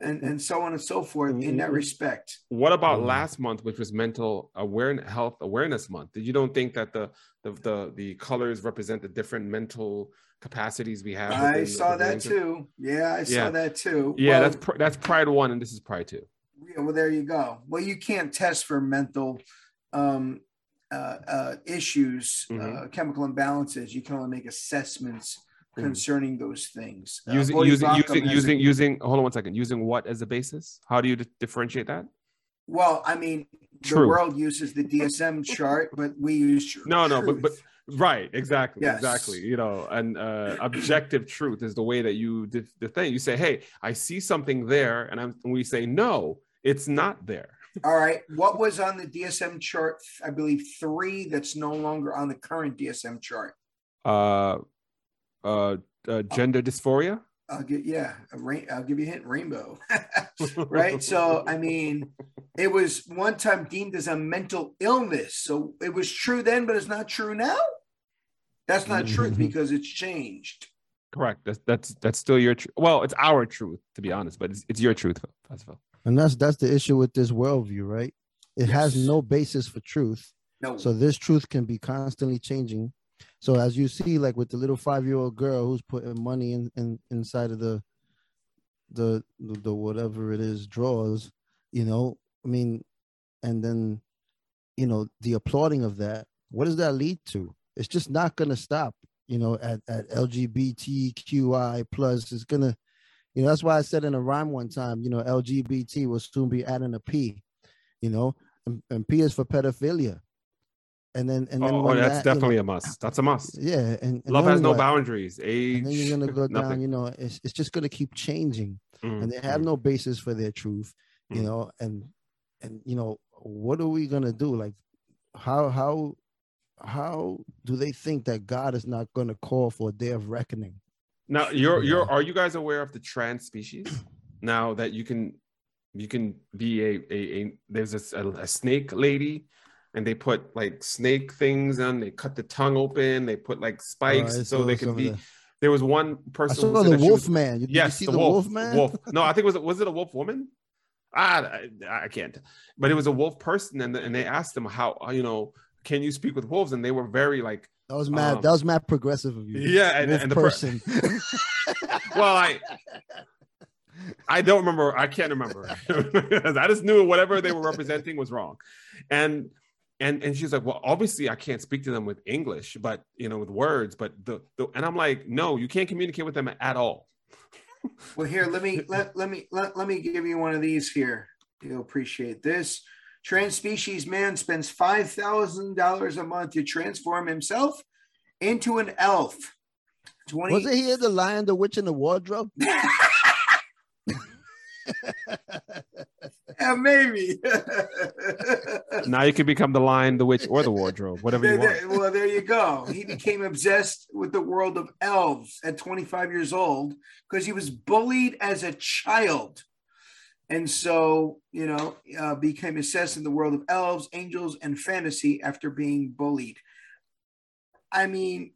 and, and so on and so forth in that respect. what about Mm. last month which was mental awareness health awareness month did you don't think that the the the, the colors represent the different mental capacities we have I saw that range of- too. Yeah, I saw that too. yeah Well, that's pr- that's pride one and this is pride two Yeah, well, there you go. Well, you can't test for mental um, uh, uh, issues, uh, Mhm. chemical imbalances. You can only make assessments. Concerning those things. Uh, using using using a- using using hold on one second using what as a basis how do you di- differentiate that well, I mean, the world uses the DSM chart, but we use no no but, but right exactly Yes. exactly you know and uh objective truth is the way that you did the thing you say hey i see something there and i'm and we say no it's not there All right. What was on the DSM chart? I believe three. That's no longer on the current DSM chart. uh uh, uh gender dysphoria I'll get yeah. A rain, I'll give you a hint. Rainbow. right. So I mean, it was one time deemed as a mental illness. So it was true then, but it's not true now. That's not truth because it's changed. correct that's that's that's still your truth well it's our truth to be honest but it's, it's your truth Festival. And that's that's the issue with this worldview, right? It has no basis for truth. No. So this truth can be constantly changing. So as you see, like with the little five-year-old girl who's putting money in, in inside of the, the the the whatever it is drawers, you know, I mean, and then, you know, the applauding of that. What does that lead to? It's just not gonna stop. You know, at at LGBTQI plus, it's gonna, you know, that's why I said in a rhyme one time. You know, LGBT will soon be adding a P. You know, and, and P is for pedophilia. And then and then oh, when that's that, you know, definitely a must that's a must yeah, and, and love has no what? boundaries age And then you're gonna go down. You know, it's it's just gonna keep changing, Mm, and they have mm. no basis for their truth. You Mm. know, and and you know what are we gonna do? Like, how how how do they think that God is not gonna call for a day of reckoning? Now you're you're are you guys aware of the trans species? Now that you can you can be a a, a there's a, a snake lady and they put like snake things on they cut the tongue open they put like spikes Oh, so they could be the- there was one I person saw who said the wolf was- man. Did yes you see the, the, wolf, man? wolf no I think it was was it a wolf woman ah I, I can't but it was a wolf person and, and they asked them how you know can you speak with wolves and they were very like That was mad. um, that was mad progressive of you. yeah and, Wolf and the per- person. well, I I don't remember. I can't remember. I just knew whatever they were representing was wrong, and and and she's like, well, obviously I can't speak to them with English, but you know, with words. But the, the and I'm like, no, you can't communicate with them at all. Well, here, let me let, let me let, let me give you one of these here. You'll appreciate this. Trans species man spends five thousand dollars a month to transform himself into an elf. 20 Was it here the lion, the witch, and the wardrobe? Yeah, maybe. Now you can become the lion, the witch, or the wardrobe, whatever you want. there- well, there you go. He became obsessed with the world of elves at 25 years old because he was bullied as a child. And so, you know, uh, became obsessed in the world of elves, angels, and fantasy after being bullied. I mean,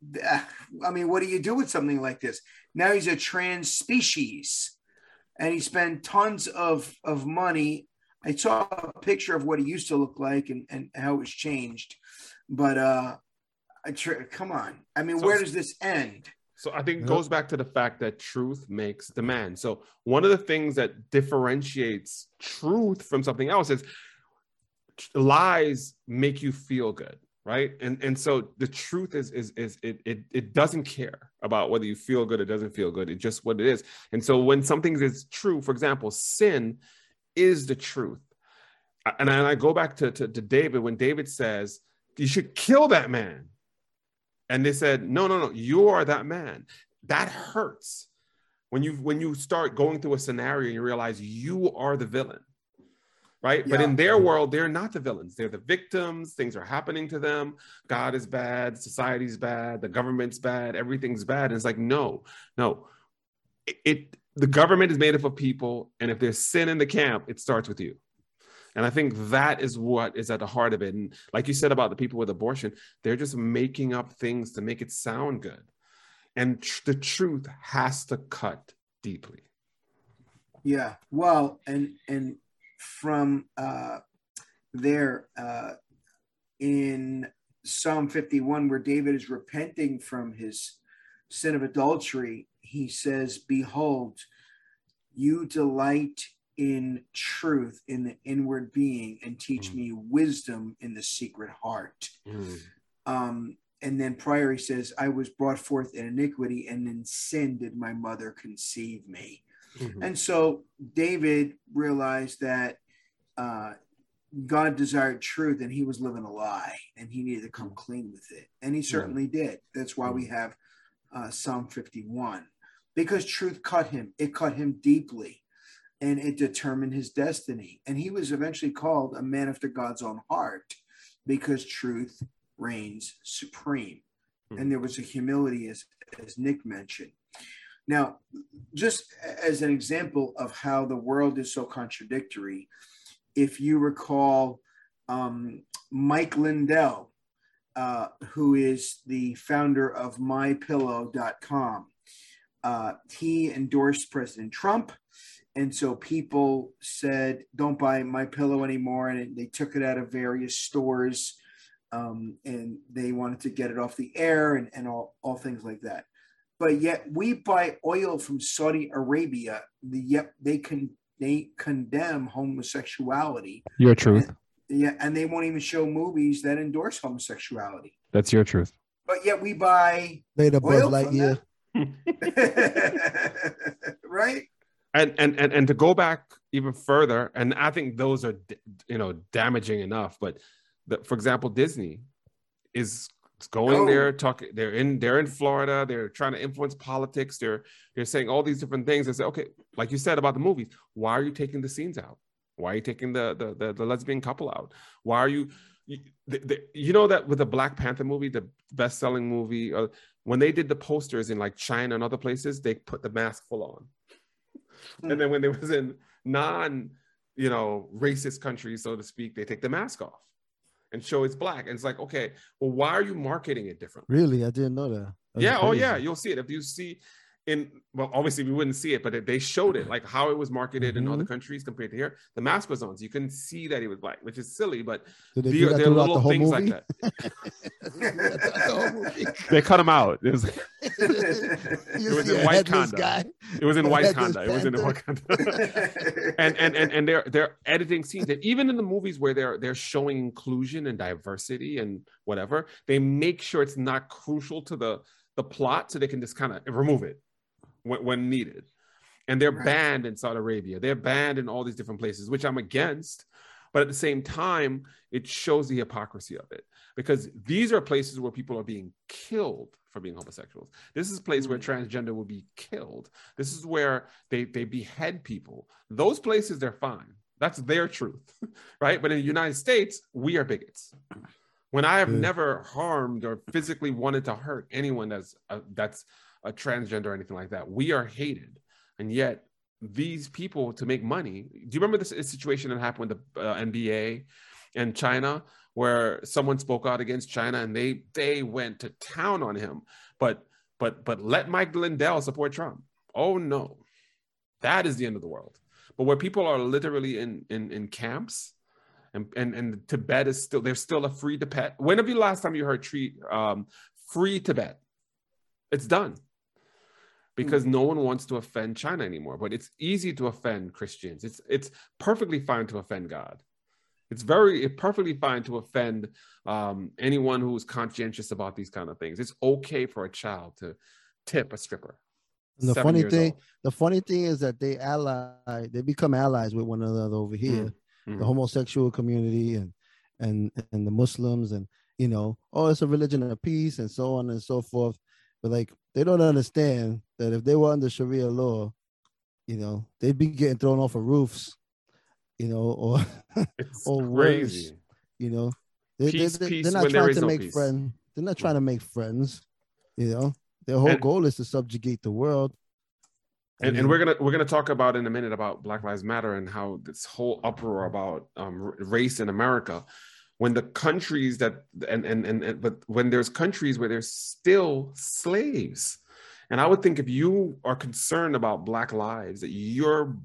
I mean, what do you do with something like this? Now he's a trans species, and he spent tons of of money. I saw a picture of what he used to look like and and how it was changed, but uh, I tr- come on. I mean, So- where does this end? So I think it goes back to the fact that truth makes demand. So one of the things that differentiates truth from something else is lies make you feel good, right? And and so the truth is is is it it it doesn't care about whether you feel good or doesn't feel good. It's just what it is. And so when something is true, for example, sin is the truth. And I, and I go back to, to to David when David says you should kill that man. And they said, no, no, no, you are that man. That hurts. When you when you start going through a scenario and you realize you are the villain. Right. But in their world, they're not the villains. They're the victims. Things are happening to them. God is bad. Society's bad. The government's bad. Everything's bad. And it's like, no, no. It, it the government is made up of people. And if there's sin in the camp, it starts with you. And I think that is what is at the heart of it. And like you said about the people with abortion, they're just making up things to make it sound good. And tr- the truth has to cut deeply. Yeah. Well, and and from uh there uh in Psalm 51 where David is repenting from his sin of adultery, he says, "Behold, you delight in truth in the inward being and teach Mm. me wisdom in the secret heart. Mm. Um, and then prior he says, I was brought forth in iniquity, and in sin did my mother conceive me. Mhm. And so David realized that uh, God desired truth and he was living a lie and he needed to come clean with it. And he certainly did. That's why we have uh, Psalm 51 because truth cut him, it cut him deeply and it determined his destiny. And he was eventually called a man after God's own heart because truth reigns supreme. And there was a humility, as, as Nick mentioned. Now, just as an example of how the world is so contradictory, if you recall um, Mike Lindell, uh, who is the founder of mypillow.com, uh, he endorsed President Trump. And so people said, don't buy my pillow anymore. And they took it out of various stores um, and they wanted to get it off the air and, and all, all things like that. But yet we buy oil from Saudi Arabia. The, yet they can they condemn homosexuality. Your truth. Yeah, and they won't even show movies that endorse homosexuality. That's your truth. But yet we buy Later, Buzz oil from Lightyear. them. right? and and and and to go back even further and i think those are you know damaging enough but the, for example disney is going Oh. there talking they're in they're in florida they're trying to influence politics they're they're saying all these different things and say okay like you said about the movies why are you taking the scenes out? Why are you taking the the the, the lesbian couple out? Why are you you, the, the, you know that with the black panther movie the best-selling movie uh, when they did the posters in like china and other places they put the mask full on. And then when they was in non you know racist countries so to speak they take the mask off and show it's black. And it's like okay well why are you marketing it differently? Really, I didn't know that. That's yeah oh yeah you'll see it. If you see in well obviously we wouldn't see it but they showed it like how it was marketed in other Mhm. countries compared to here the mask was on so you couldn't see that he was black which is silly but Did they there, there are little the things movie? like that the whole movie. they cut him out it was, It was in a white headless Wakanda. guy. it was in white headless Wakanda. it was in panther. Wakanda. and and and and they're they're editing scenes and even in the movies where they're they're showing inclusion and diversity and whatever they make sure it's not crucial to the the plot so they can just kind of remove it when, when needed. And they're Right. banned in saudi arabia. They're banned in all these different places which i'm against. But at the same time it shows the hypocrisy of it. Because these are places where people are being killed for being homosexuals. This is a place where mm. transgender will be killed. This is where they they behead people. Those places they're fine. That's their truth right? But in the united states we are bigots. When i have mm. never harmed or physically wanted to hurt anyone that's a, that's a transgender or anything like that. We are hated. And yet these people to make money do you remember this situation that happened with the uh, nba and china where someone spoke out against china and they they went to town on him but but but let mike lindell support trump? Oh no. That is the end of the world. But where people are literally in in, in camps and, and and tibet is still there's still a free tibet. When have you last time you heard treat um free tibet? It's done because no one wants to offend china anymore but it's easy to offend christians it's it's perfectly fine to offend god it's very it's perfectly fine to offend um, anyone who's conscientious about these kind of things it's okay for a child to tip a stripper And the funny thing, old. the funny thing is that they ally, they become allies with one another over here. Mhm. The homosexual community and and and the Muslims and you know, oh, it's a religion of peace and so on and so forth. But like they don't understand that if they were under Sharia law, you know, they'd be getting thrown off of roofs, you know, or or crazy worse, you know. They, Peace, they, are not trying to no make peace. friends. They're not trying to make friends, you know. Their whole And- goal is to subjugate the world. I and, and we're gonna we're gonna talk about in a minute about Black Lives Matter and how this whole uproar about um, race in America, when the countries that and, and and and but when there's countries where there's still slaves, and I would think if you are concerned about Black lives, that your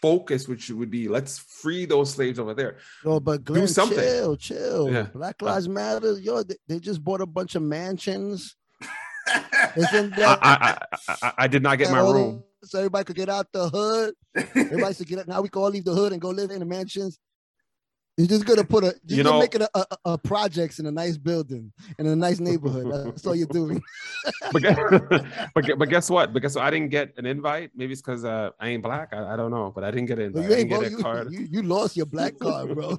focus which would be let's free those slaves over there. Yo, but Glenn, do something. chill, chill. Yeah. Black Uh, Lives Matter. Yo, they, they just bought a bunch of mansions. Isn't I that I, I, I, I did not get my room. so everybody could get out the hood. Everybody should get out. Now we can all leave the hood and go live in the mansions. You're just gonna put a you're You know- make it a, a, a projects in a nice building in a nice neighborhood. That's all you're doing. but, guess, but, but guess what? Because I didn't get an invite. Maybe it's because uh, I ain't black. I, I don't know, but I didn't get an invite. you ain't bro, get a you, card. you, you lost your black card, bro.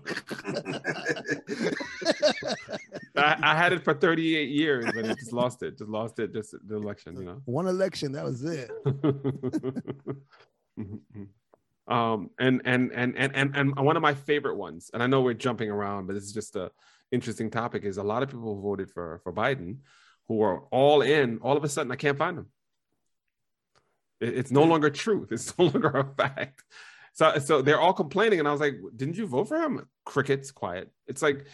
I, I had it for 38 years, but it just lost it. Just lost it. Just the election, you know. One election, that was it. Um and and and and and and one of my favorite ones and i know we're jumping around but this is just a interesting topic is a lot of people who voted for for biden who are all in all of a sudden i can't find them. It- it's no longer truth it's no longer a fact. So so they're all complaining and i was like didn't you vote for him? Crickets quiet. It's like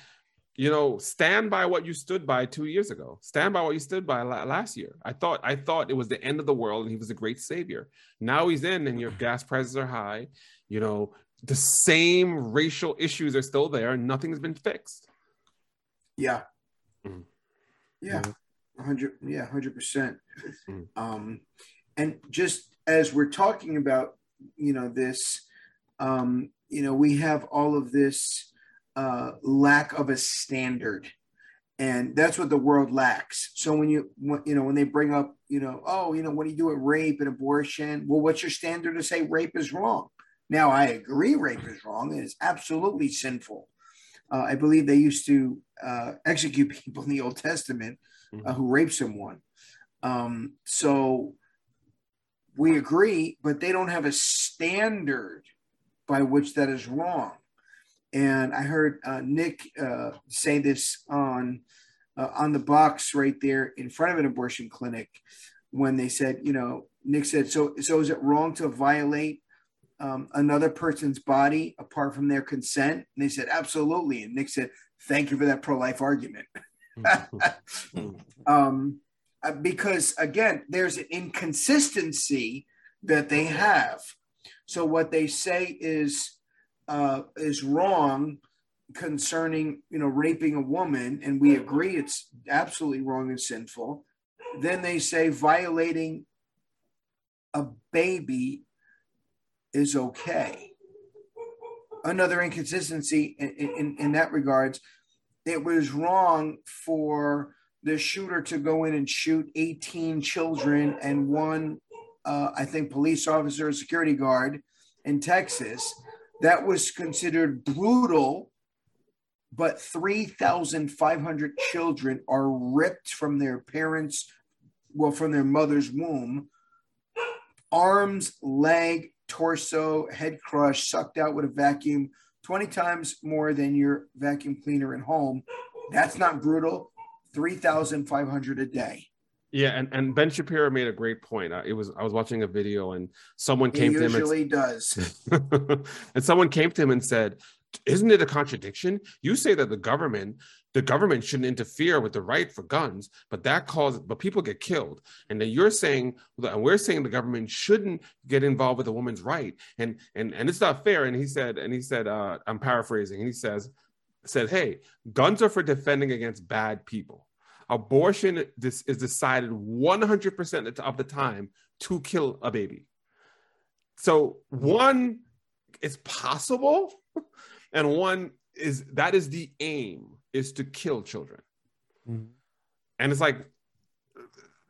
you know stand by what you stood by two years ago stand by what you stood by la- last year i thought i thought it was the end of the world and he was a great savior now he's in and your gas prices are high you know the same racial issues are still there and nothing's been fixed Yeah. Mhm. Yeah. a hundred yeah, hundred percent. Mhm. Um and just as we're talking about, you know, this um, you know, we have all of this uh lack of a standard. And that's what the world lacks. So when you when, you know when they bring up, you know, oh, you know, what do you do with rape and abortion? Well, what's your standard to say rape is wrong? Now I agree rape is wrong. It is absolutely sinful. Uh, I believe they used to uh, execute people in the Old Testament uh, who raped someone. Um, so we agree, but they don't have a standard by which that is wrong. And I heard uh, Nick uh, say this on uh, on the box right there in front of an abortion clinic when they said, you know, Nick said, so so is it wrong to violate um, another person's body apart from their consent? And they said, absolutely. And Nick said, thank you for that pro life argument. um, uh, because again, there's an inconsistency that they have. So what they say is uh, is wrong concerning you know raping a woman, and we agree it's absolutely wrong and sinful. Then they say violating a baby is okay. Another inconsistency in, in, in that regards, it was wrong for the shooter to go in and shoot 18 children and one, uh, I think, police officer, security guard in Texas. That was considered brutal, but 3,500 children are ripped from their parents, well, from their mother's womb, arms, leg, torso, head crushed, sucked out with a vacuum 20 times more than your vacuum cleaner at home. That's not brutal. 3,500 a day. Yeah and, and ben shapiro made a great point it was i was watching a video and someone He came to him and usually does. and someone came to him and said, Isn't it a contradiction? You say that the government, the government shouldn't interfere with the right for guns, but that causes, but people get killed. And then you're saying, and we're saying the government shouldn't get involved with a woman's right. And and and it's not fair. And he said, and he said, uh, I'm paraphrasing, and he says, said, Hey, guns are for defending against bad people. Abortion this is decided 100% of the time to kill a baby. So one is possible, and one is that is the aim is to kill children. Mhm. And it's like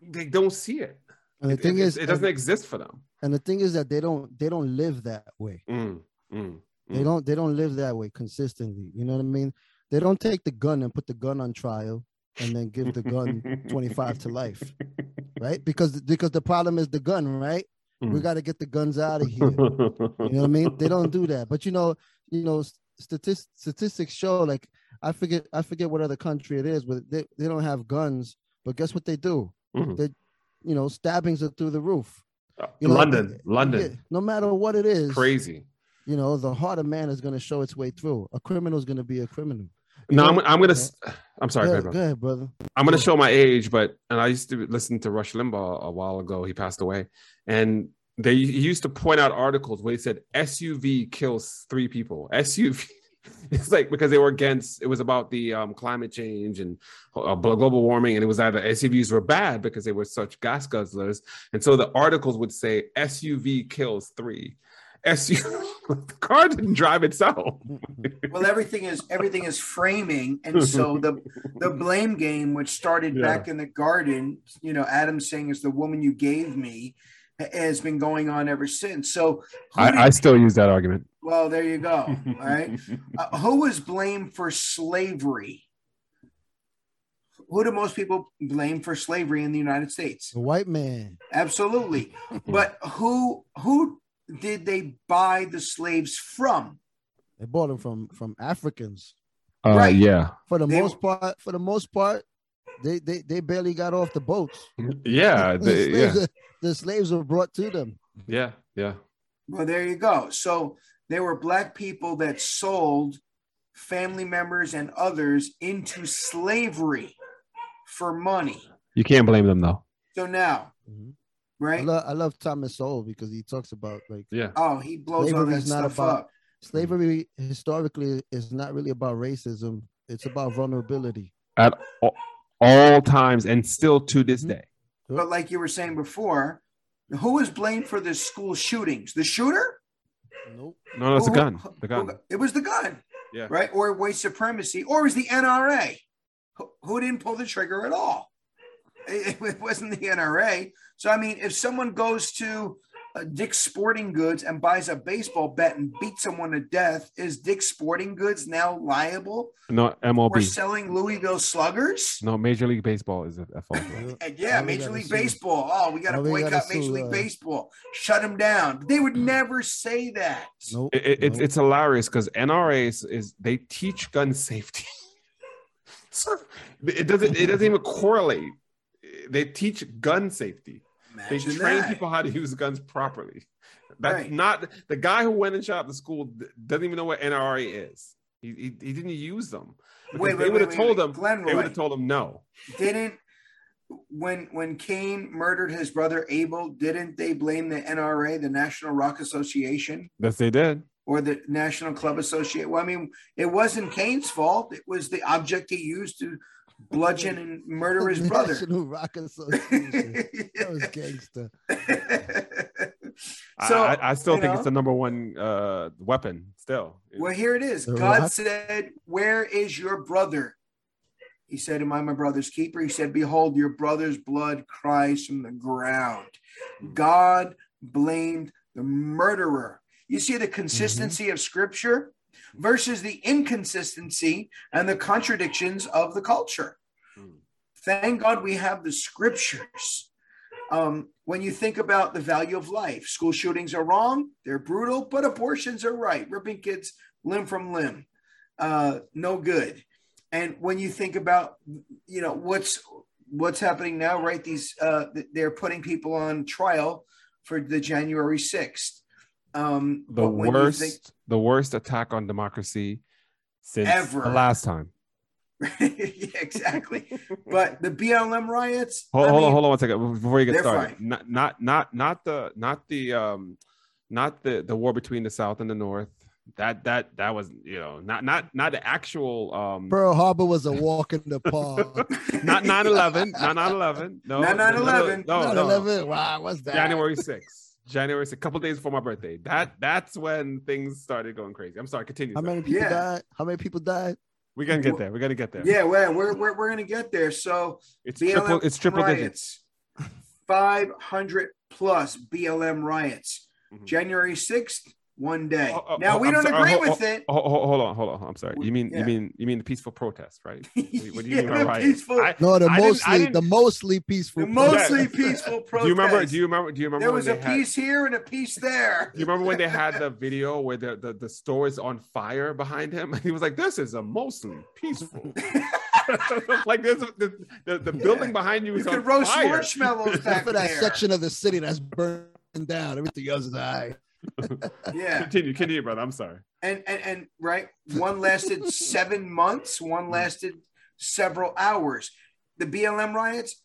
they don't see it. And the It- thing it, is, it doesn't exist for them. and the thing is that they don't they don't live that way. Mm, mm, They Mm. don't they don't live that way consistently. You know what I mean? They don't take the gun and put the gun on trial and then give the gun 25 to life, right? Because because the problem is the gun, right? We Mm. got to get the guns out of here. You know what I mean? They don't do that. But you know, you know, statistics statistics show like I forget I forget what other country it is, but they, they don't have guns. But guess what they do? Mhm. They, you know, stabbings are through the roof. You know, London, yeah, London, no matter what it is, crazy. you know, the heart of man is going to show its way through. A criminal is going to be a criminal. No, I'm, I'm gonna. I'm sorry, Go go ahead, ahead, go ahead, brother. I'm gonna show my age, but and I used to listen to Rush Limbaugh a while ago. He passed away, and they he used to point out articles where he said SUV kills three people. SUV It's like because they were against. It was about the um, climate change and uh, global warming, and it was either SUVs were bad because they were such gas guzzlers, and so the articles would say SUV kills three. SUV, the car didn't drive itself. well everything is everything is framing and so the the blame game which started Yeah. back in the garden you know adam saying is the woman you gave me has been going on ever since so I, I still use that argument. well there you go all right uh, who was blamed for slavery who do most people blame for slavery in the united states The white man. absolutely but who who did they buy the slaves from They bought them from from Africans. Uh, Right. Yeah, For the They- most part, for the most part, they they, they barely got off the boats. yeah, the, the- yeah, slaves, the slaves were brought to them. yeah, yeah. Well, there you go. So there were black people that sold family members and others into slavery for money. You can't blame them though. So now, Mhm. I right? love I love Thomas Sowell because he talks about like Yeah, Oh, he blows all Slavery that is not stuff about- up. slavery historically is not really about racism. It's about vulnerability. at all, all times, and still to this Mhm. day. But like you were saying before, who is blamed for the school shootings? The shooter? Nope. No, no, it's a Who- gun. The gun. who- It was the gun. Yeah. Right? Or white supremacy, or it was the NRA. Who, who didn't pull the trigger at all? It, it wasn't the NRA. So, I mean, if someone goes to uh, Dick's Sporting Goods and buys a baseball bat and beats someone to death, is Dick's Sporting Goods now liable No, for MLB. selling Louisville Sluggers? No, Major League Baseball is a, a fault. And yeah, Now Major League. Baseball. Oh, we got to Now we gotta boycott Major League uh, Baseball. Shut them down. They would never say that. Nope. It, it- it's nope. it's hilarious because NRA is, is they teach gun safety. so it doesn't it doesn't even correlate. They teach gun safety. They train that. people how to use guns properly. That's Right. not the guy who went and shot up the school doesn't even know what NRA is. He, he, he didn't use them. Wait, they would have told wait. him. They would have told him no. didn't when when Cain murdered his brother Abel, didn't they blame the NRA, the National Rock Association, Yes, they did. or the National Club Association? Well, I mean, it wasn't Cain's fault. It was the object he used to bludgeon and murder his brother. National Rock Association. that was gangster. I- so I, I still think know, it's the number one uh, weapon. Still, Well, here it is. The God Rock? said, Where is your brother? He said, Am I my brother's keeper? He said, Behold, your brother's blood cries from the ground. God blamed the murderer. You see the consistency of scripture versus the inconsistency and the contradictions of the culture. Hmm. Thank God we have the scriptures. Um, when you think about the value of life, school shootings are wrong, they're brutal, but abortions are right. Ripping kids limb from limb, uh, no good. And when you think about, you know, what's what's happening now, right? These uh, they're putting people on trial for the January sixth. Um, the but when you worst, think- the worst attack on democracy since Ever. the last time. yeah, exactly. But the BLM riots. Hold, I hold on, hold on one second before you get started. fine. Not, not, not, not the, not the, um, not the the war between the South and the North. That that that was you know not not not the actual um Pearl Harbor was a walk in the park. not 9-11 not 9-11 no Not 9/11. no, no, Not no. 11. Wow, what's that? January 6th January 6th a couple days before my birthday that that's when things started going crazy I'm sorry continue How sir. many people Yeah. died? How many people died? we're gonna get there we're gonna get there Yeah, well, we're, we're, we're going to get there. So it's BLM triple it's triple digits 500 plus BLM riots. Mhm. January 6th, one day. Oh, oh, now, oh, we I'm don't sorry. agree Oh, with oh, it. Oh, hold, hold on, hold on. I'm sorry. You mean Yeah. you mean you mean the peaceful protest, right? What do you, what do you Yeah, mean by the riot? peaceful- I- No, the I didn't- mostly didn't- the mostly peaceful. The mostly Yeah. peaceful protest. do you remember? Do you remember? Do you remember there was they a had? piece here and a piece there. Do you remember when they had the video where the, the, the store is on fire behind him? And he was like, "This is a mostly peaceful." like there's a, the, the the building Yeah. behind you You is on could roast fire. marshmallows back Except for that there. section of the city that's burned down. Everything else is high. Yeah. Continue, continue, brother. I'm sorry. and and and right one lasted seven months one lasted several hours the blm riots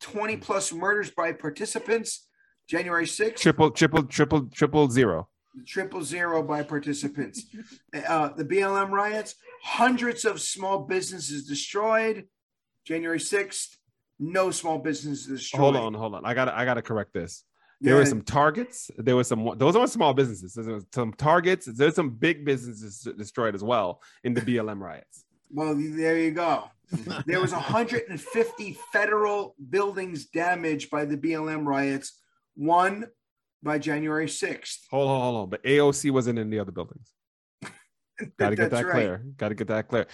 20 plus murders by participants january 6th Triple, triple, triple, triple zero. triple zero by participants. Uh, the BLM riots, hundreds of small businesses destroyed. January 6th, no small businesses destroyed. Hold on, hold on. I got I got to correct this. There Yeah. were some targets. There was some. Those aren't small businesses. There was some targets. There's some big businesses destroyed as well in the BLM riots. Well, there you go. There was 150 federal buildings damaged by the BLM riots, one by January 6th. Hold on, hold on. But AOC wasn't in the other buildings. Got to get That's that right. clear. Got to get that clear.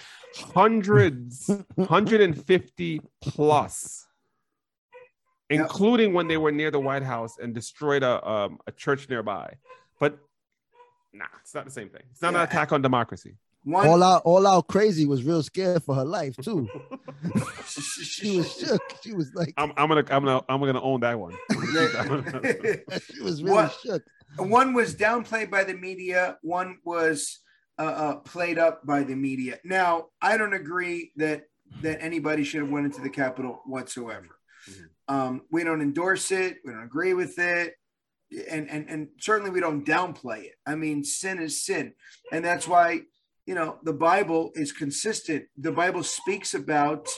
Hundreds, 150 plus, Yep. Including when they were near the White House and destroyed a um, a church nearby. But nah, it's not the same thing. It's not Yeah. an attack on democracy. One, All out, all out crazy was real scared for her life too. she was shook. She was like, I'm, I'm gonna I'm gonna I'm gonna own that one. I'm gonna keep that one. she was really What? shook. one was downplayed by the media one was uh, uh, played up by the media now i don't agree that that anybody should have went into the capitol whatsoever. Um, we don't endorse it. We don't agree with it. And, and and certainly we don't downplay it. I mean sin is sin. And that's why you know the bible is consistent. The bible speaks about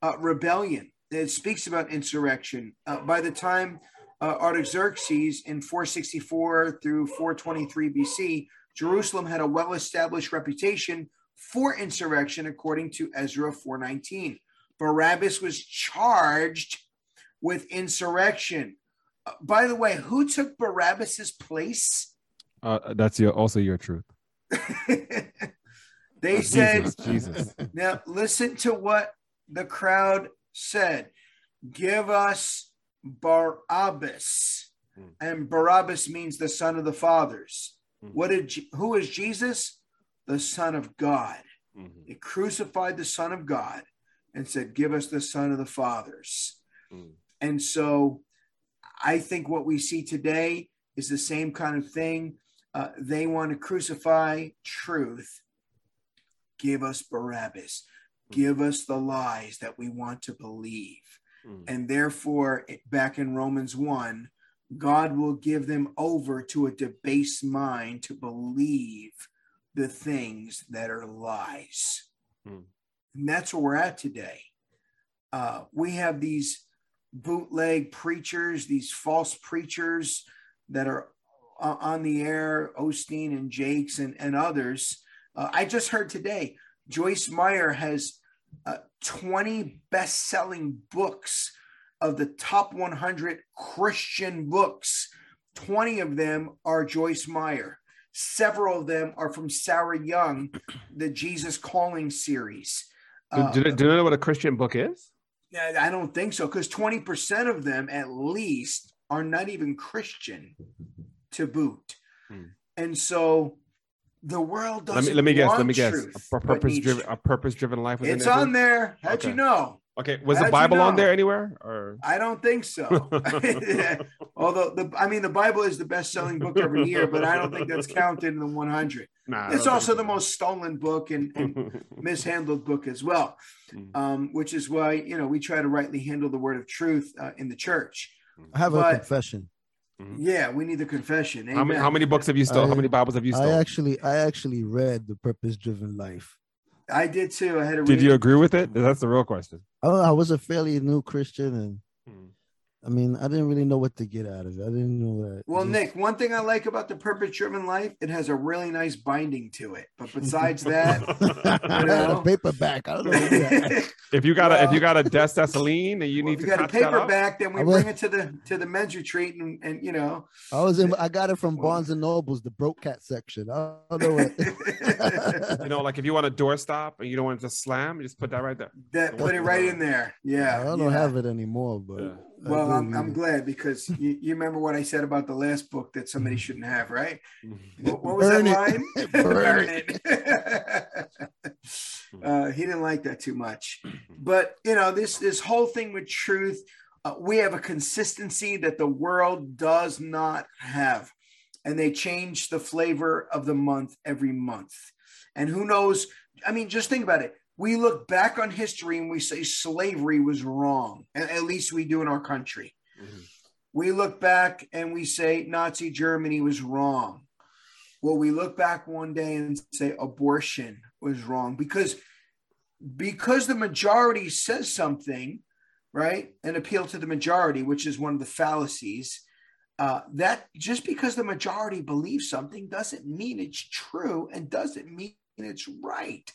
uh, rebellion. It speaks about insurrection. Uh, by the time uh, Artaxerxes in 464 through 423 BC, Jerusalem had a well-established reputation for insurrection, according to Ezra 419. Barabbas was charged with insurrection. Uh, by the way, who took Barabbas's place? Uh, that's your also your truth. they said, Jesus, Jesus. Now, listen to what the crowd said. Give us Barabbas. Hmm. And Barabbas means the son of the fathers. Hmm. What did who is Jesus? The son of God. Mhm. They crucified the son of God and said, "Give us the son of the fathers." Mm. And so I think what we see today is the same kind of thing. Uh, they want to crucify truth. Give us Barabbas. Give us the lies that we want to believe. Mm. And therefore, back in Romans 1, God will give them over to a debased mind to believe the things that are lies. Hmm. And that's where we're at today. Uh, we have these bootleg preachers, these false preachers that are uh, on the air, Osteen and Jakes and, and others. Uh, I just heard today, Joyce Meyer has uh, 20 best selling books of the top 100 Christian books. 20 of them are Joyce Meyer. Several of them are from Sarah Young, the Jesus Calling series. Uh, do, do, do you know what a Christian book is? Yeah, I don't think so, because 20% of them at least are not even Christian to boot. Hmm. And so the world doesn't Let me let me guess. Let me guess. truth, A purpose driven a purpose driven life. It's on there. How'd Okay. you know? Okay, was How'd the you Bible on there anywhere? Or I don't think so. Although the, I mean, the Bible is the best-selling book every year, but I don't think that's counted in the 100. Nah, It's also the most stolen book and, and mishandled book as well, Mm. um, which is why you know we try to rightly handle the word of truth uh, in the church. I have But- a confession. Yeah, we need the confession. how many how many books have you stolen? How many Bibles have you I actually, I actually read the Purpose Driven Life. I did too. I had to Did read you agree with it? That's the real question. Oh, I was a fairly new Christian, and Hmm. I mean, I didn't really know what to get out of it. I didn't know that. Well, just- Nick, one thing I like about the Purpose Driven Life, it has a really nice binding to it. But besides that, I had a paperback. I don't know. If you got a if you got a Des Cecilene and you Well, need if to got a touch that up, paperback, then we I will- bring it to the to the men's retreat, and, and you know, I was in. I got it from Barnes and Nobles, the broke cat section. I don't know what. you know, like if you want a doorstop and you don't want it to slam, you just put that right there. that put it right in there. Yeah, I don't yeah. have it anymore, but Yeah. Well, I'm, I'm glad because you, you remember what I said about the last book that somebody shouldn't have, right? What, what was Burn that it. line? Burn it. uh, he didn't like that too much. But you know, this this whole thing with truth, uh, we have a consistency that the world does not have, and they change the flavor of the month every month. And who knows? I mean, just think about it. We look back on history and we say slavery was wrong. At at least we do in our country. Mhm. We look back and we say Nazi Germany was wrong. will we look back one day and say abortion was wrong because because the majority says something right and appeal to the majority which is one of the fallacies uh, that just because the majority believes something doesn't mean it's true and doesn't mean it's right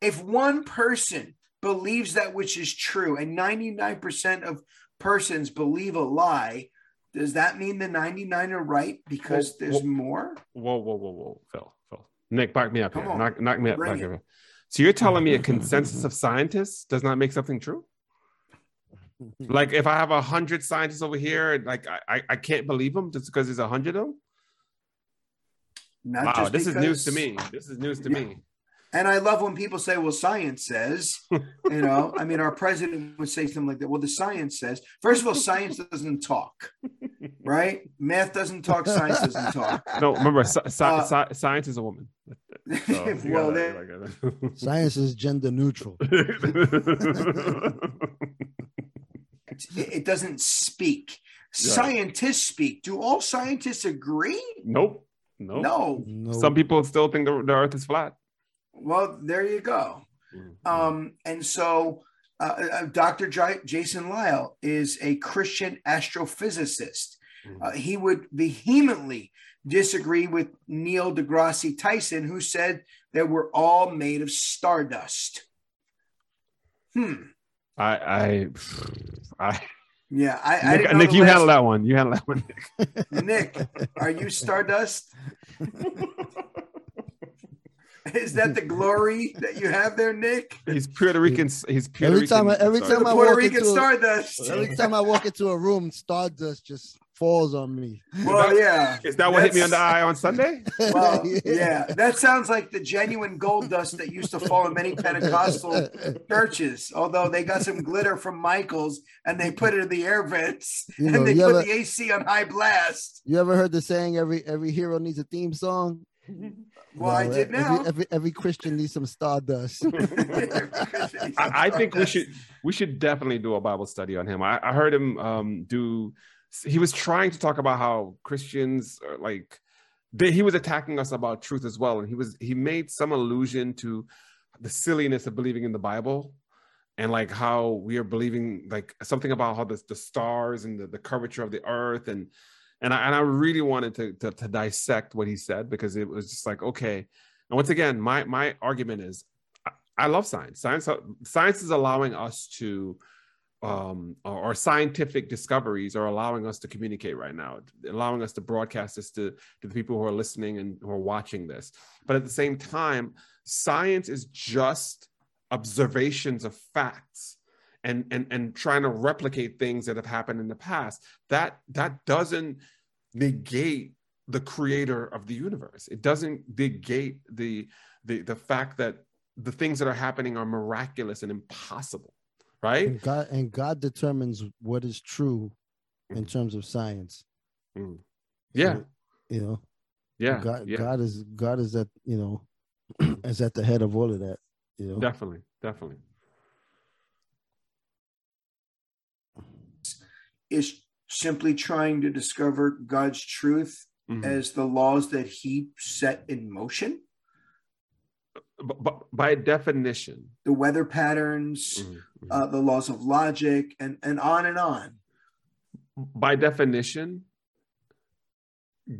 if one person believes that which is true and 99% of persons believe a lie does that mean the 99 are right because Well, there's well- more Whoa, whoa, whoa, whoa, Phil, Phil, Nick, back me up Come here. on. Knock, knock me up. Knock it. me up. So you're telling me a consensus of scientists does not make something true? Like if I have a hundred scientists over here, like I, I, I can't believe them just because there's a hundred of them. Not Wow, just this is news to me. This is news to Yeah. me. And I love when people say, well, science says, you know, I mean, our president would say something like that. Well, the science says, first of all, science doesn't talk, right? Math doesn't talk, science doesn't talk. No, remember, sci- sci- Uh, sci- science is a woman. So well, gotta- then, like, Science is gender neutral. it, it doesn't speak. Yeah. Scientists speak. Do all scientists agree? nope. Nope. No. No, Some people still think the, the earth is flat. Well, there you go. Mm-hmm. Um, and so uh, uh, Dr. J- Jason Lisle is a Christian astrophysicist. Uh, he would vehemently disagree with Neil deGrasse Tyson, who said that we're all made of stardust. Hmm. I, I, I, Yeah, I, I Nick, know Nick you last- handle that one. You handle that one. Nick, are you stardust? Is that the glory that you have there, Nick? He's Puerto Rican. He's Puerto Every time I- Rican every sorry. time I Puerto walk Rican into a- stardust. Every time I walk into a room, stardust just falls on me. Well, yeah. Is that what hit me on the eye on Sunday? Well, yeah, that sounds like the genuine gold dust that used to fall in many Pentecostal churches. Although they got some glitter from Michaels and they put it in the air vents You know, and they put ever- the AC on high blast. You ever heard the saying every every hero needs a theme song? Well, I did every, now. Every, every Christian needs some stardust. I, I think we should we should definitely do a Bible study on him. I, I heard him um, do. He was trying to talk about how Christians are like. They, he was attacking us about truth as well, and he was he made some allusion to the silliness of believing in the Bible, and like how we are believing like something about how the, the stars and the, the curvature of the earth and and I, and I really wanted to, to to dissect what he said because it was just like okay. And once again, my my argument is I, I love science. Science science is allowing us to um, or, or scientific discoveries are allowing us to communicate right now, allowing us to broadcast this to, to the people who are listening and who are watching this. But at the same time, science is just observations of facts and, and, and trying to replicate things that have happened in the past. That, that doesn't negate the creator of the universe. It doesn't negate the, the, the fact that the things that are happening are miraculous and impossible right? And God and God determines what is true Mm-hmm. in terms of science. Mm. Yeah, So, you know, yeah, God, yeah, God is God is at you know is at the head of all of that. You know, definitely, definitely. is simply trying to discover God's truth Mhm. as the laws that He set in motion, by definition, the weather patterns, mhm, mhm. uh, the laws of logic, and and on and on. by definition,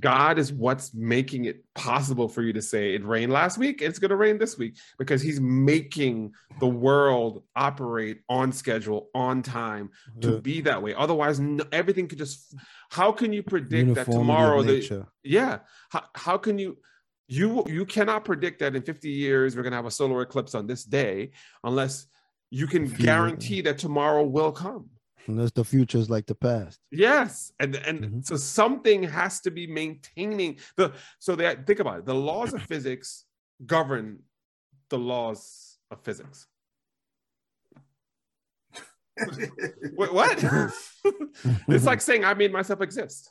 God is what's making it possible for you to say it rained last week, it's going to rain this week because He's making the world operate on schedule, on time to be that way. Otherwise, no, everything could just. How can you predict that uniformity tomorrow the nature. yeah how, how can you you you cannot predict that in 50 years we're going to have a solar eclipse on this day unless you can guarantee that tomorrow will come unless the future is like the past. yes and and Mhm. so something has to be maintaining the so that think about it the laws of physics govern the laws of physics Wait, what it's like saying i made myself exist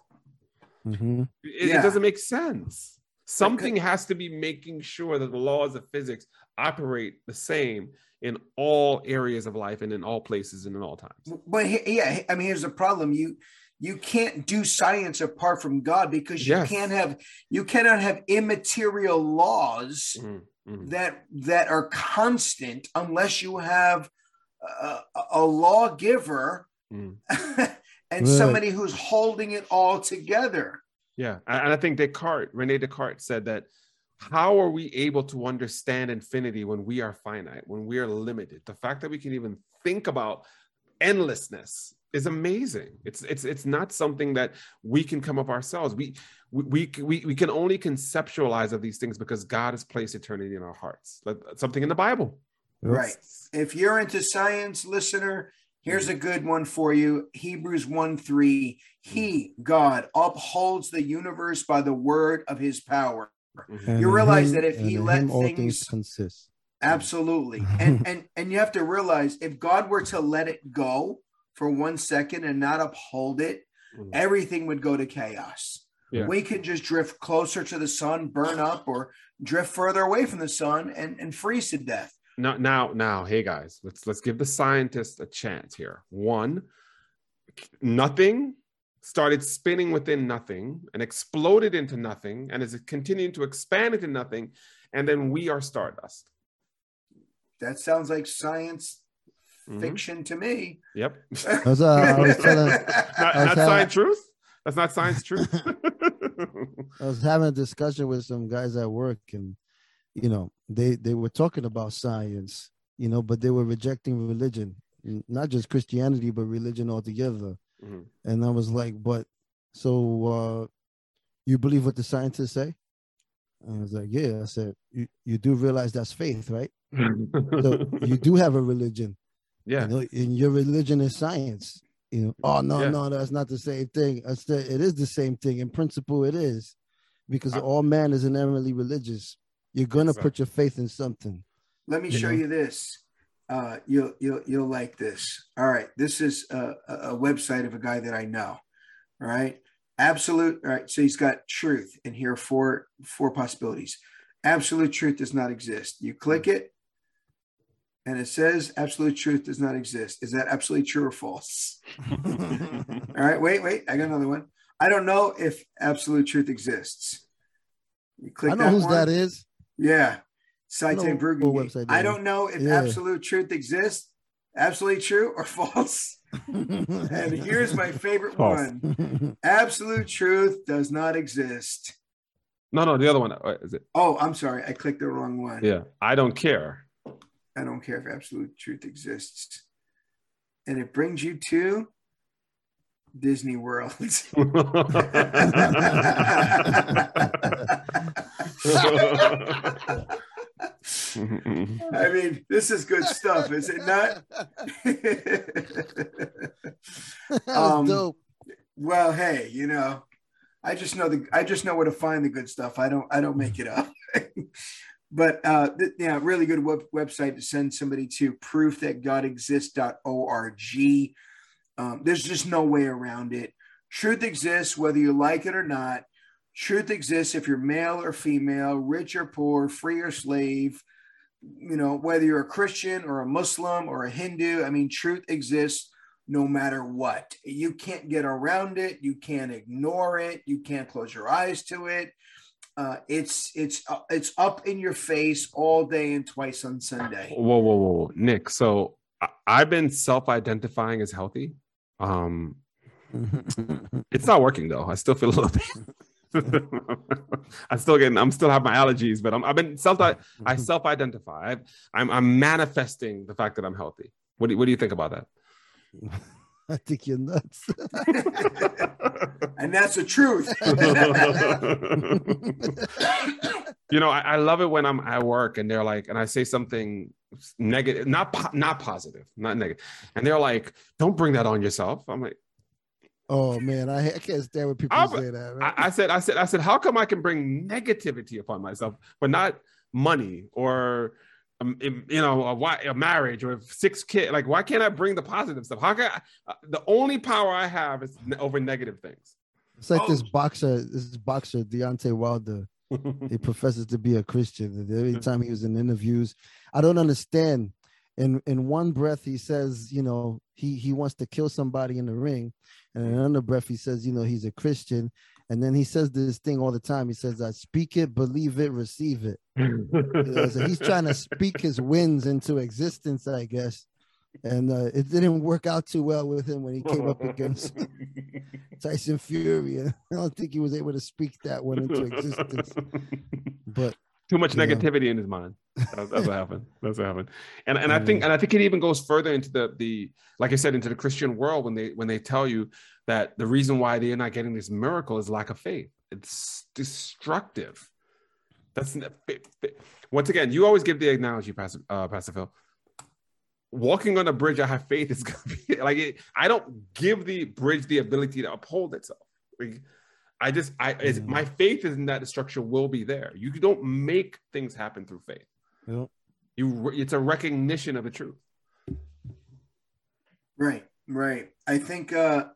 Mhm. it, it doesn't make sense. Something has to be making sure that the laws of physics operate the same in all areas of life and in all places and in all times. But yeah, I mean, here's the problem: you you can't do science apart from God because you Yes. can't have you cannot have immaterial laws Mhm, mhm. that that are constant unless you have a, a lawgiver Mm. and Right. somebody who's holding it all together. Yeah, and and I think Descartes, Rene Descartes, said that. How are we able to understand infinity when we are finite, when we are limited? The fact that we can even think about endlessness is amazing. It's it's it's not something that we can come up ourselves. We we we we, can only conceptualize of these things because God has placed eternity in our hearts. Like something in the Bible. Right. If you're into science, listener, here's a good one for you. Hebrews 1 3. He, God, upholds the universe by the word of his power. And You realize him- that if he in let him all things- consist. Absolutely. And and and you have to realize if God were to let it go for one second and not uphold it, Mhm. everything would go to chaos. Yeah. We could just drift closer to the sun, burn up, or drift further away from the sun and, and freeze to death. Now, now, now, hey guys, let's let's give the scientists a chance here. One, nothing started spinning within nothing and exploded into nothing, and is continuing to expand into nothing, and then we are stardust. That sounds like science Mhm. fiction to me. Yep. I was, uh, I was telling, not I was not having- science truth. That's not science truth. I was having a discussion with some guys at work, and you know, they they were talking about science, you know, but they were rejecting religion, not just Christianity, but religion altogether. Mhm. And I was like, "But so uh, you believe what the scientists say?" And I was like, "Yeah." I said, "You you do realize that's faith, right? So you do have a religion, yeah. you know, and your religion is science." You know, oh no, Yeah. no, that's not the same thing. I said it is the same thing. In principle, it is, because I- all man is inherently religious. You're gonna Exactly. put your faith in something. Let me You show know? you this. Uh, you'll you'll you'll like this. All right, this is a, a a website of a guy that I know. All right, absolute. All right, so he's got truth, and here are four four possibilities. Absolute truth does not exist. You click it, and it says absolute truth does not exist. Is that absolutely true or false? All right, wait, wait. I got another one. I don't know if absolute truth exists. You click I know that whose one. that is. Yeah. I know Site website I don't know if Yeah. absolute truth exists. Absolutely true or false. And here's my favorite False. one. Absolute truth does not exist. no, no, the other one. uh, Is it? Oh, I'm sorry. I clicked the wrong one. Yeah. I don't care. I don't care if absolute truth exists. And it brings you to Disney World. I mean, this is good stuff, is it not? That was Um, dope. well, hey, you know, I just know the I just know where to find the good stuff. I don't I don't make it up. but uh th- yeah, really good web- website to send somebody to proof that God exists.org. Um, there's just no way around it. Truth exists whether you like it or not. Truth exists if you're male or female, rich or poor, free or slave, you know, whether you're a Christian or a Muslim or a Hindu. I mean, truth exists no matter what. You can't get around it. You can't ignore it. You can't close your eyes to it. Uh, it's it's uh, it's up in your face all day and twice on Sunday. Whoa, whoa, whoa, whoa. Nick. So I, I've been self-identifying as healthy. Um, it's not working though. I still feel a little bit. I'm still getting. I'm still have my allergies, but I'm, I've been self. I self-identify. I've, I'm I'm manifesting the fact that I'm healthy. What do you, What do you think about that? I think you're nuts. And that's the truth. you know, I, I love it when I'm at work and they're like, and I say something negative, not po- not positive, not negative, and they're like, "Don't bring that on yourself." I'm like, oh man, I, I can't stand when people I'm- say that. I, Right? I said, I said, I said, how come I can bring negativity upon myself, but not money or um, you know a, a marriage or six kids? Like, why can't I bring the positive stuff? How can I, uh, the only power I have is over negative things? it's like Oh. this boxer, this boxer Deontay Wilder. he professes to be a Christian. Every time he was in interviews, I don't understand. in in one breath he says, you know, he he wants to kill somebody in the ring, and another breath he says, you know, he's a Christian, and then he says this thing all the time. He says, "I speak it, believe it, receive it." So he's trying to speak his wins into existence, I guess. And uh, it didn't work out too well with him when he came up against Tyson Fury. I don't think he was able to speak that one into existence. But Too much Yeah. negativity in his mind. That's, that's what happened. That's what happened. And and I think and I think it even goes further into the the like I said into the Christian world when they when they tell you that the reason why they're not getting this miracle is lack of faith. It's destructive. That's n- fa- fa- once again. You always give the analogy, Pastor uh, Pastor Phil. Walking on a bridge, I have faith It's gonna be like it, I don't give the bridge the ability to uphold itself. Like, I just I it's, Mm. my faith is in that the structure will be there. You don't make things happen through faith. Yep. You re- it's a recognition of the truth. Right, right. I think uh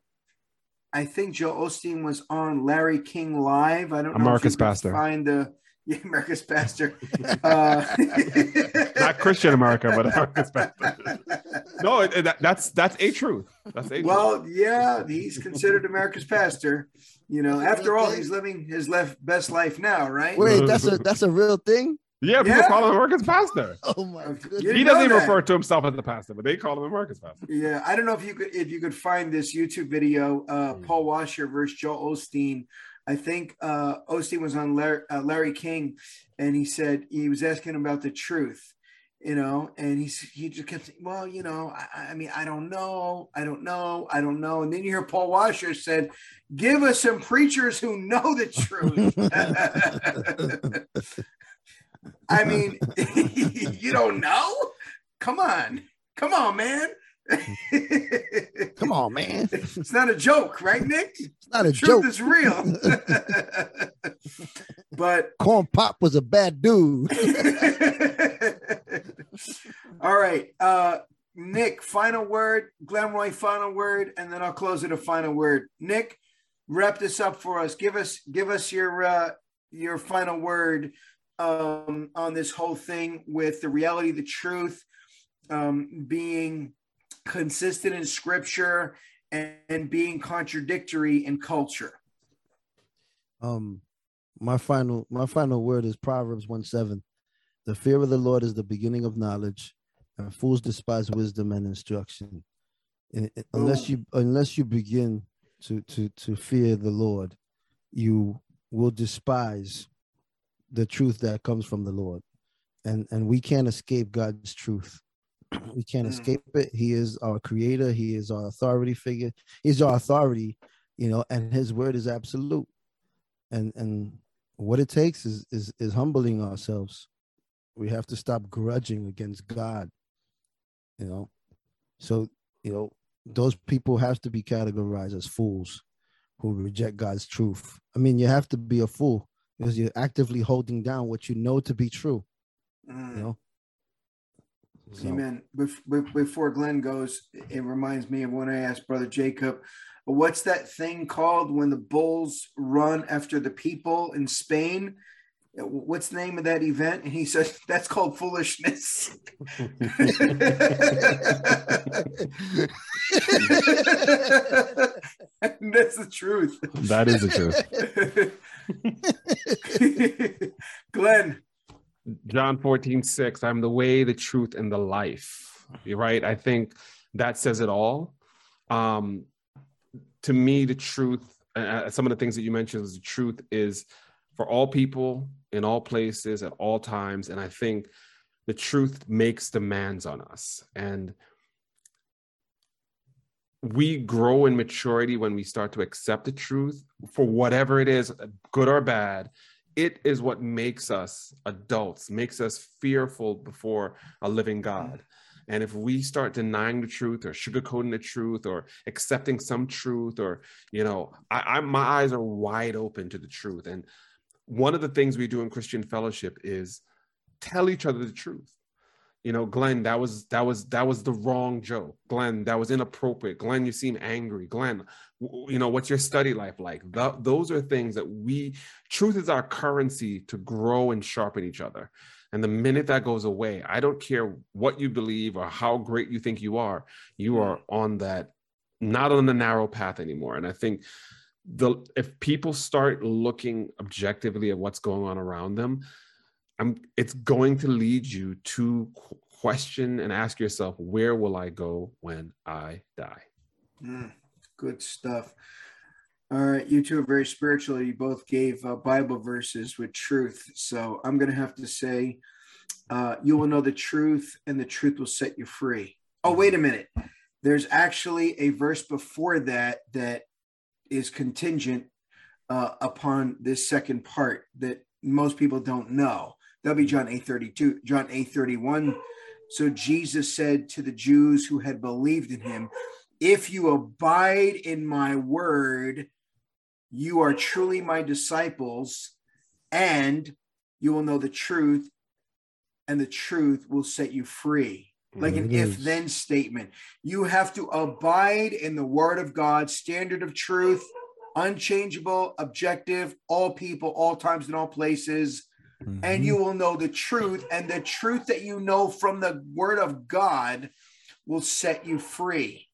I think Joel Osteen was on Larry King live. I don't know America's if you could Pastor. find the yeah, America's Pastor. Uh, Not Christian America, but America's pastor. No, it, it- that, that's that's a truth. That's a truth. well, yeah, he's considered America's pastor. You know, after all, he's living his left best life now, right? wait, that's a that's a real thing. yeah, people yeah. call him America's pastor. Oh my You goodness! didn't He doesn't even that. refer to himself as the pastor, but they call him America's pastor. Yeah, I don't know if you could if you could find this YouTube video, uh, Hmm. Paul Washer versus Joel Osteen. I think uh, Osteen was on Larry, uh, Larry King, and he said he was asking about the truth, you know, and he he just kept saying, well, you know, I, I mean, I don't know, I don't know, I don't know, and then you hear Paul Washer said, "Give us some preachers who know the truth." I mean, you don't know? Come on, come on, man. Come on, man! It's not a joke, right, Nick? It's not a Truth joke. It's real. but Corn Pop was a bad dude. all right, uh, Nick, final word, Glenroy, final word, and then I'll close it a final word. Nick, wrap this up for us. Give us give us your uh, your final word um, on this whole thing with the reality, the truth, um, being consistent in scripture and, and being contradictory in culture. Um, my final my final word is Proverbs one seven. The fear of the Lord is the beginning of knowledge, and fools despise wisdom and instruction. And unless you unless you begin to to to fear the Lord, you will despise the truth that comes from the Lord, and and we can't escape God's truth. We can't Mm. escape it. He is our creator. He is our authority figure. He's our authority, you know, and His word is absolute and and what it takes is is is humbling ourselves we have to stop grudging against god you know so you know those people have to be categorized as fools who reject god's truth i mean you have to be a fool because you're actively holding down what you know to be true Mm. you know So- Amen. Bef- bef- Before Glenn goes, it reminds me of when I asked Brother Jacob, what's that thing called when the bulls run after the people in Spain? What's the name of that event? And he says, that's called foolishness. And that's the truth. That is the truth. Glenn, John 14, 6, I'm the way, the truth, and the life. You're right. I think that says it all. Um, to me, the truth, uh, some of the things that you mentioned is the truth is for all people in all places at all times. And I think the truth makes demands on us. And we grow in maturity when we start to accept the truth for whatever it is, good or bad. It is what makes us adults, makes us fearful before a living God. And if we start denying the truth or sugarcoating the truth or accepting some truth, or, you know, I, I, my eyes are wide open to the truth. And one of the things we do in Christian fellowship is tell each other the truth you know glenn that was that was that was the wrong joke. Glenn that was inappropriate. Glenn you seem angry. Glenn w- you know what's your study life like? Th- those are things that we truth is our currency to grow and sharpen each other. And the minute that goes away, I don't care what you believe or how great you think you are, you are mm. on that, not on the narrow path anymore. And I think the if people start looking objectively at what's going on around them, I'm it's going to lead you to question and ask yourself, where will I go when I die? Mm, good stuff. All right, you two are very spiritual. You both gave uh, Bible verses with truth. So I'm going to have to say, uh, you will know the truth, and the truth will set you free. Oh, wait a minute. There's actually a verse before that that is contingent uh, upon this second part that most people don't know. That'll be John 8 32, John 8 31. So Jesus said to the Jews who had believed in him, If you abide in my word, you are truly my disciples, and you will know the truth, and the truth will set you free. Like an if then statement. You have to abide in the word of God, standard of truth, unchangeable, objective, all people, all times, and all places. Mm-hmm. And you will know the truth, and the truth that you know from the word of God will set you free.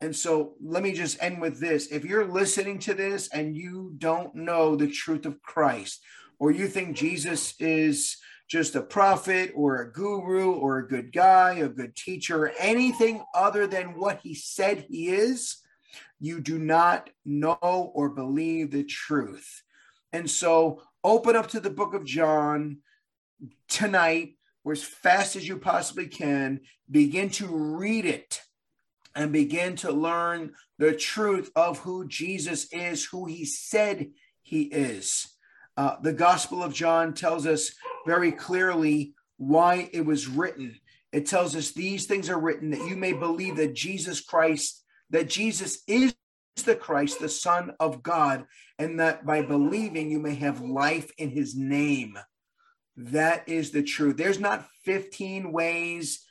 And so let me just end with this. If you're listening to this and you don't know the truth of Christ, or you think Jesus is just a prophet or a guru or a good guy, a good teacher, anything other than what he said he is, you do not know or believe the truth. And so open up to the book of John tonight, or as fast as you possibly can, begin to read it and begin to learn the truth of who Jesus is, who he said he is. Uh, the Gospel of John tells us very clearly why it was written. It tells us these things are written that you may believe that Jesus Christ, that Jesus is the Christ, the Son of God, and that by believing you may have life in his name. That is the truth. There's not 15 ways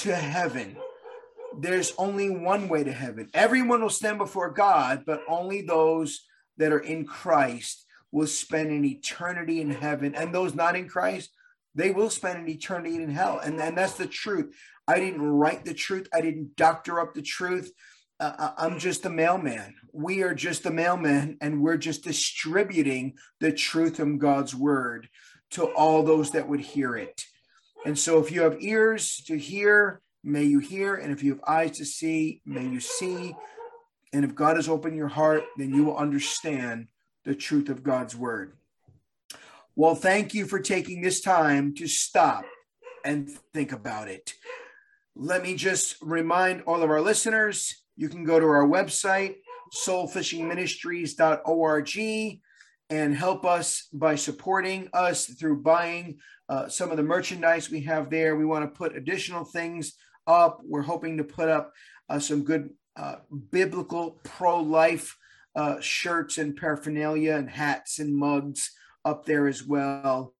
to heaven there's only one way to heaven. Everyone will stand before God, but only those that are in Christ will spend an eternity in heaven. And those not in Christ, they will spend an eternity in hell. And, and that's the truth. I didn't write the truth, I didn't doctor up the truth. Uh, I'm just a mailman. We are just a mailman, and we're just distributing the truth from God's word to all those that would hear it. And so, if you have ears to hear, may you hear. And if you have eyes to see, may you see. And if God has opened your heart, then you will understand the truth of God's word. Well, thank you for taking this time to stop and think about it. Let me just remind all of our listeners you can go to our website, soulfishingministries.org, and help us by supporting us through buying uh, some of the merchandise we have there. We want to put additional things up. We're hoping to put up uh, some good uh, biblical pro life uh, shirts and paraphernalia and hats and mugs up there as well.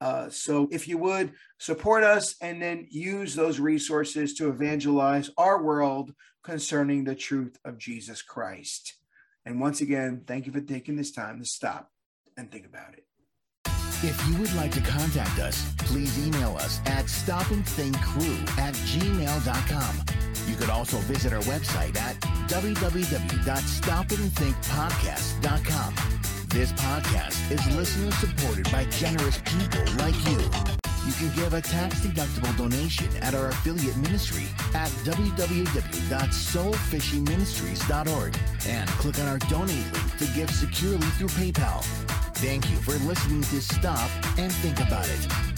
Uh, so if you would support us and then use those resources to evangelize our world concerning the truth of Jesus Christ. And once again, thank you for taking this time to stop and think about it. If you would like to contact us, please email us at stopandthinkcrew at gmail.com. You could also visit our website at www.stopandthinkpodcast.com. This podcast is listener supported by generous people like you. You can give a tax-deductible donation at our affiliate ministry at www.soulfishingministries.org and click on our donate link to give securely through PayPal. Thank you for listening to Stop and Think About It.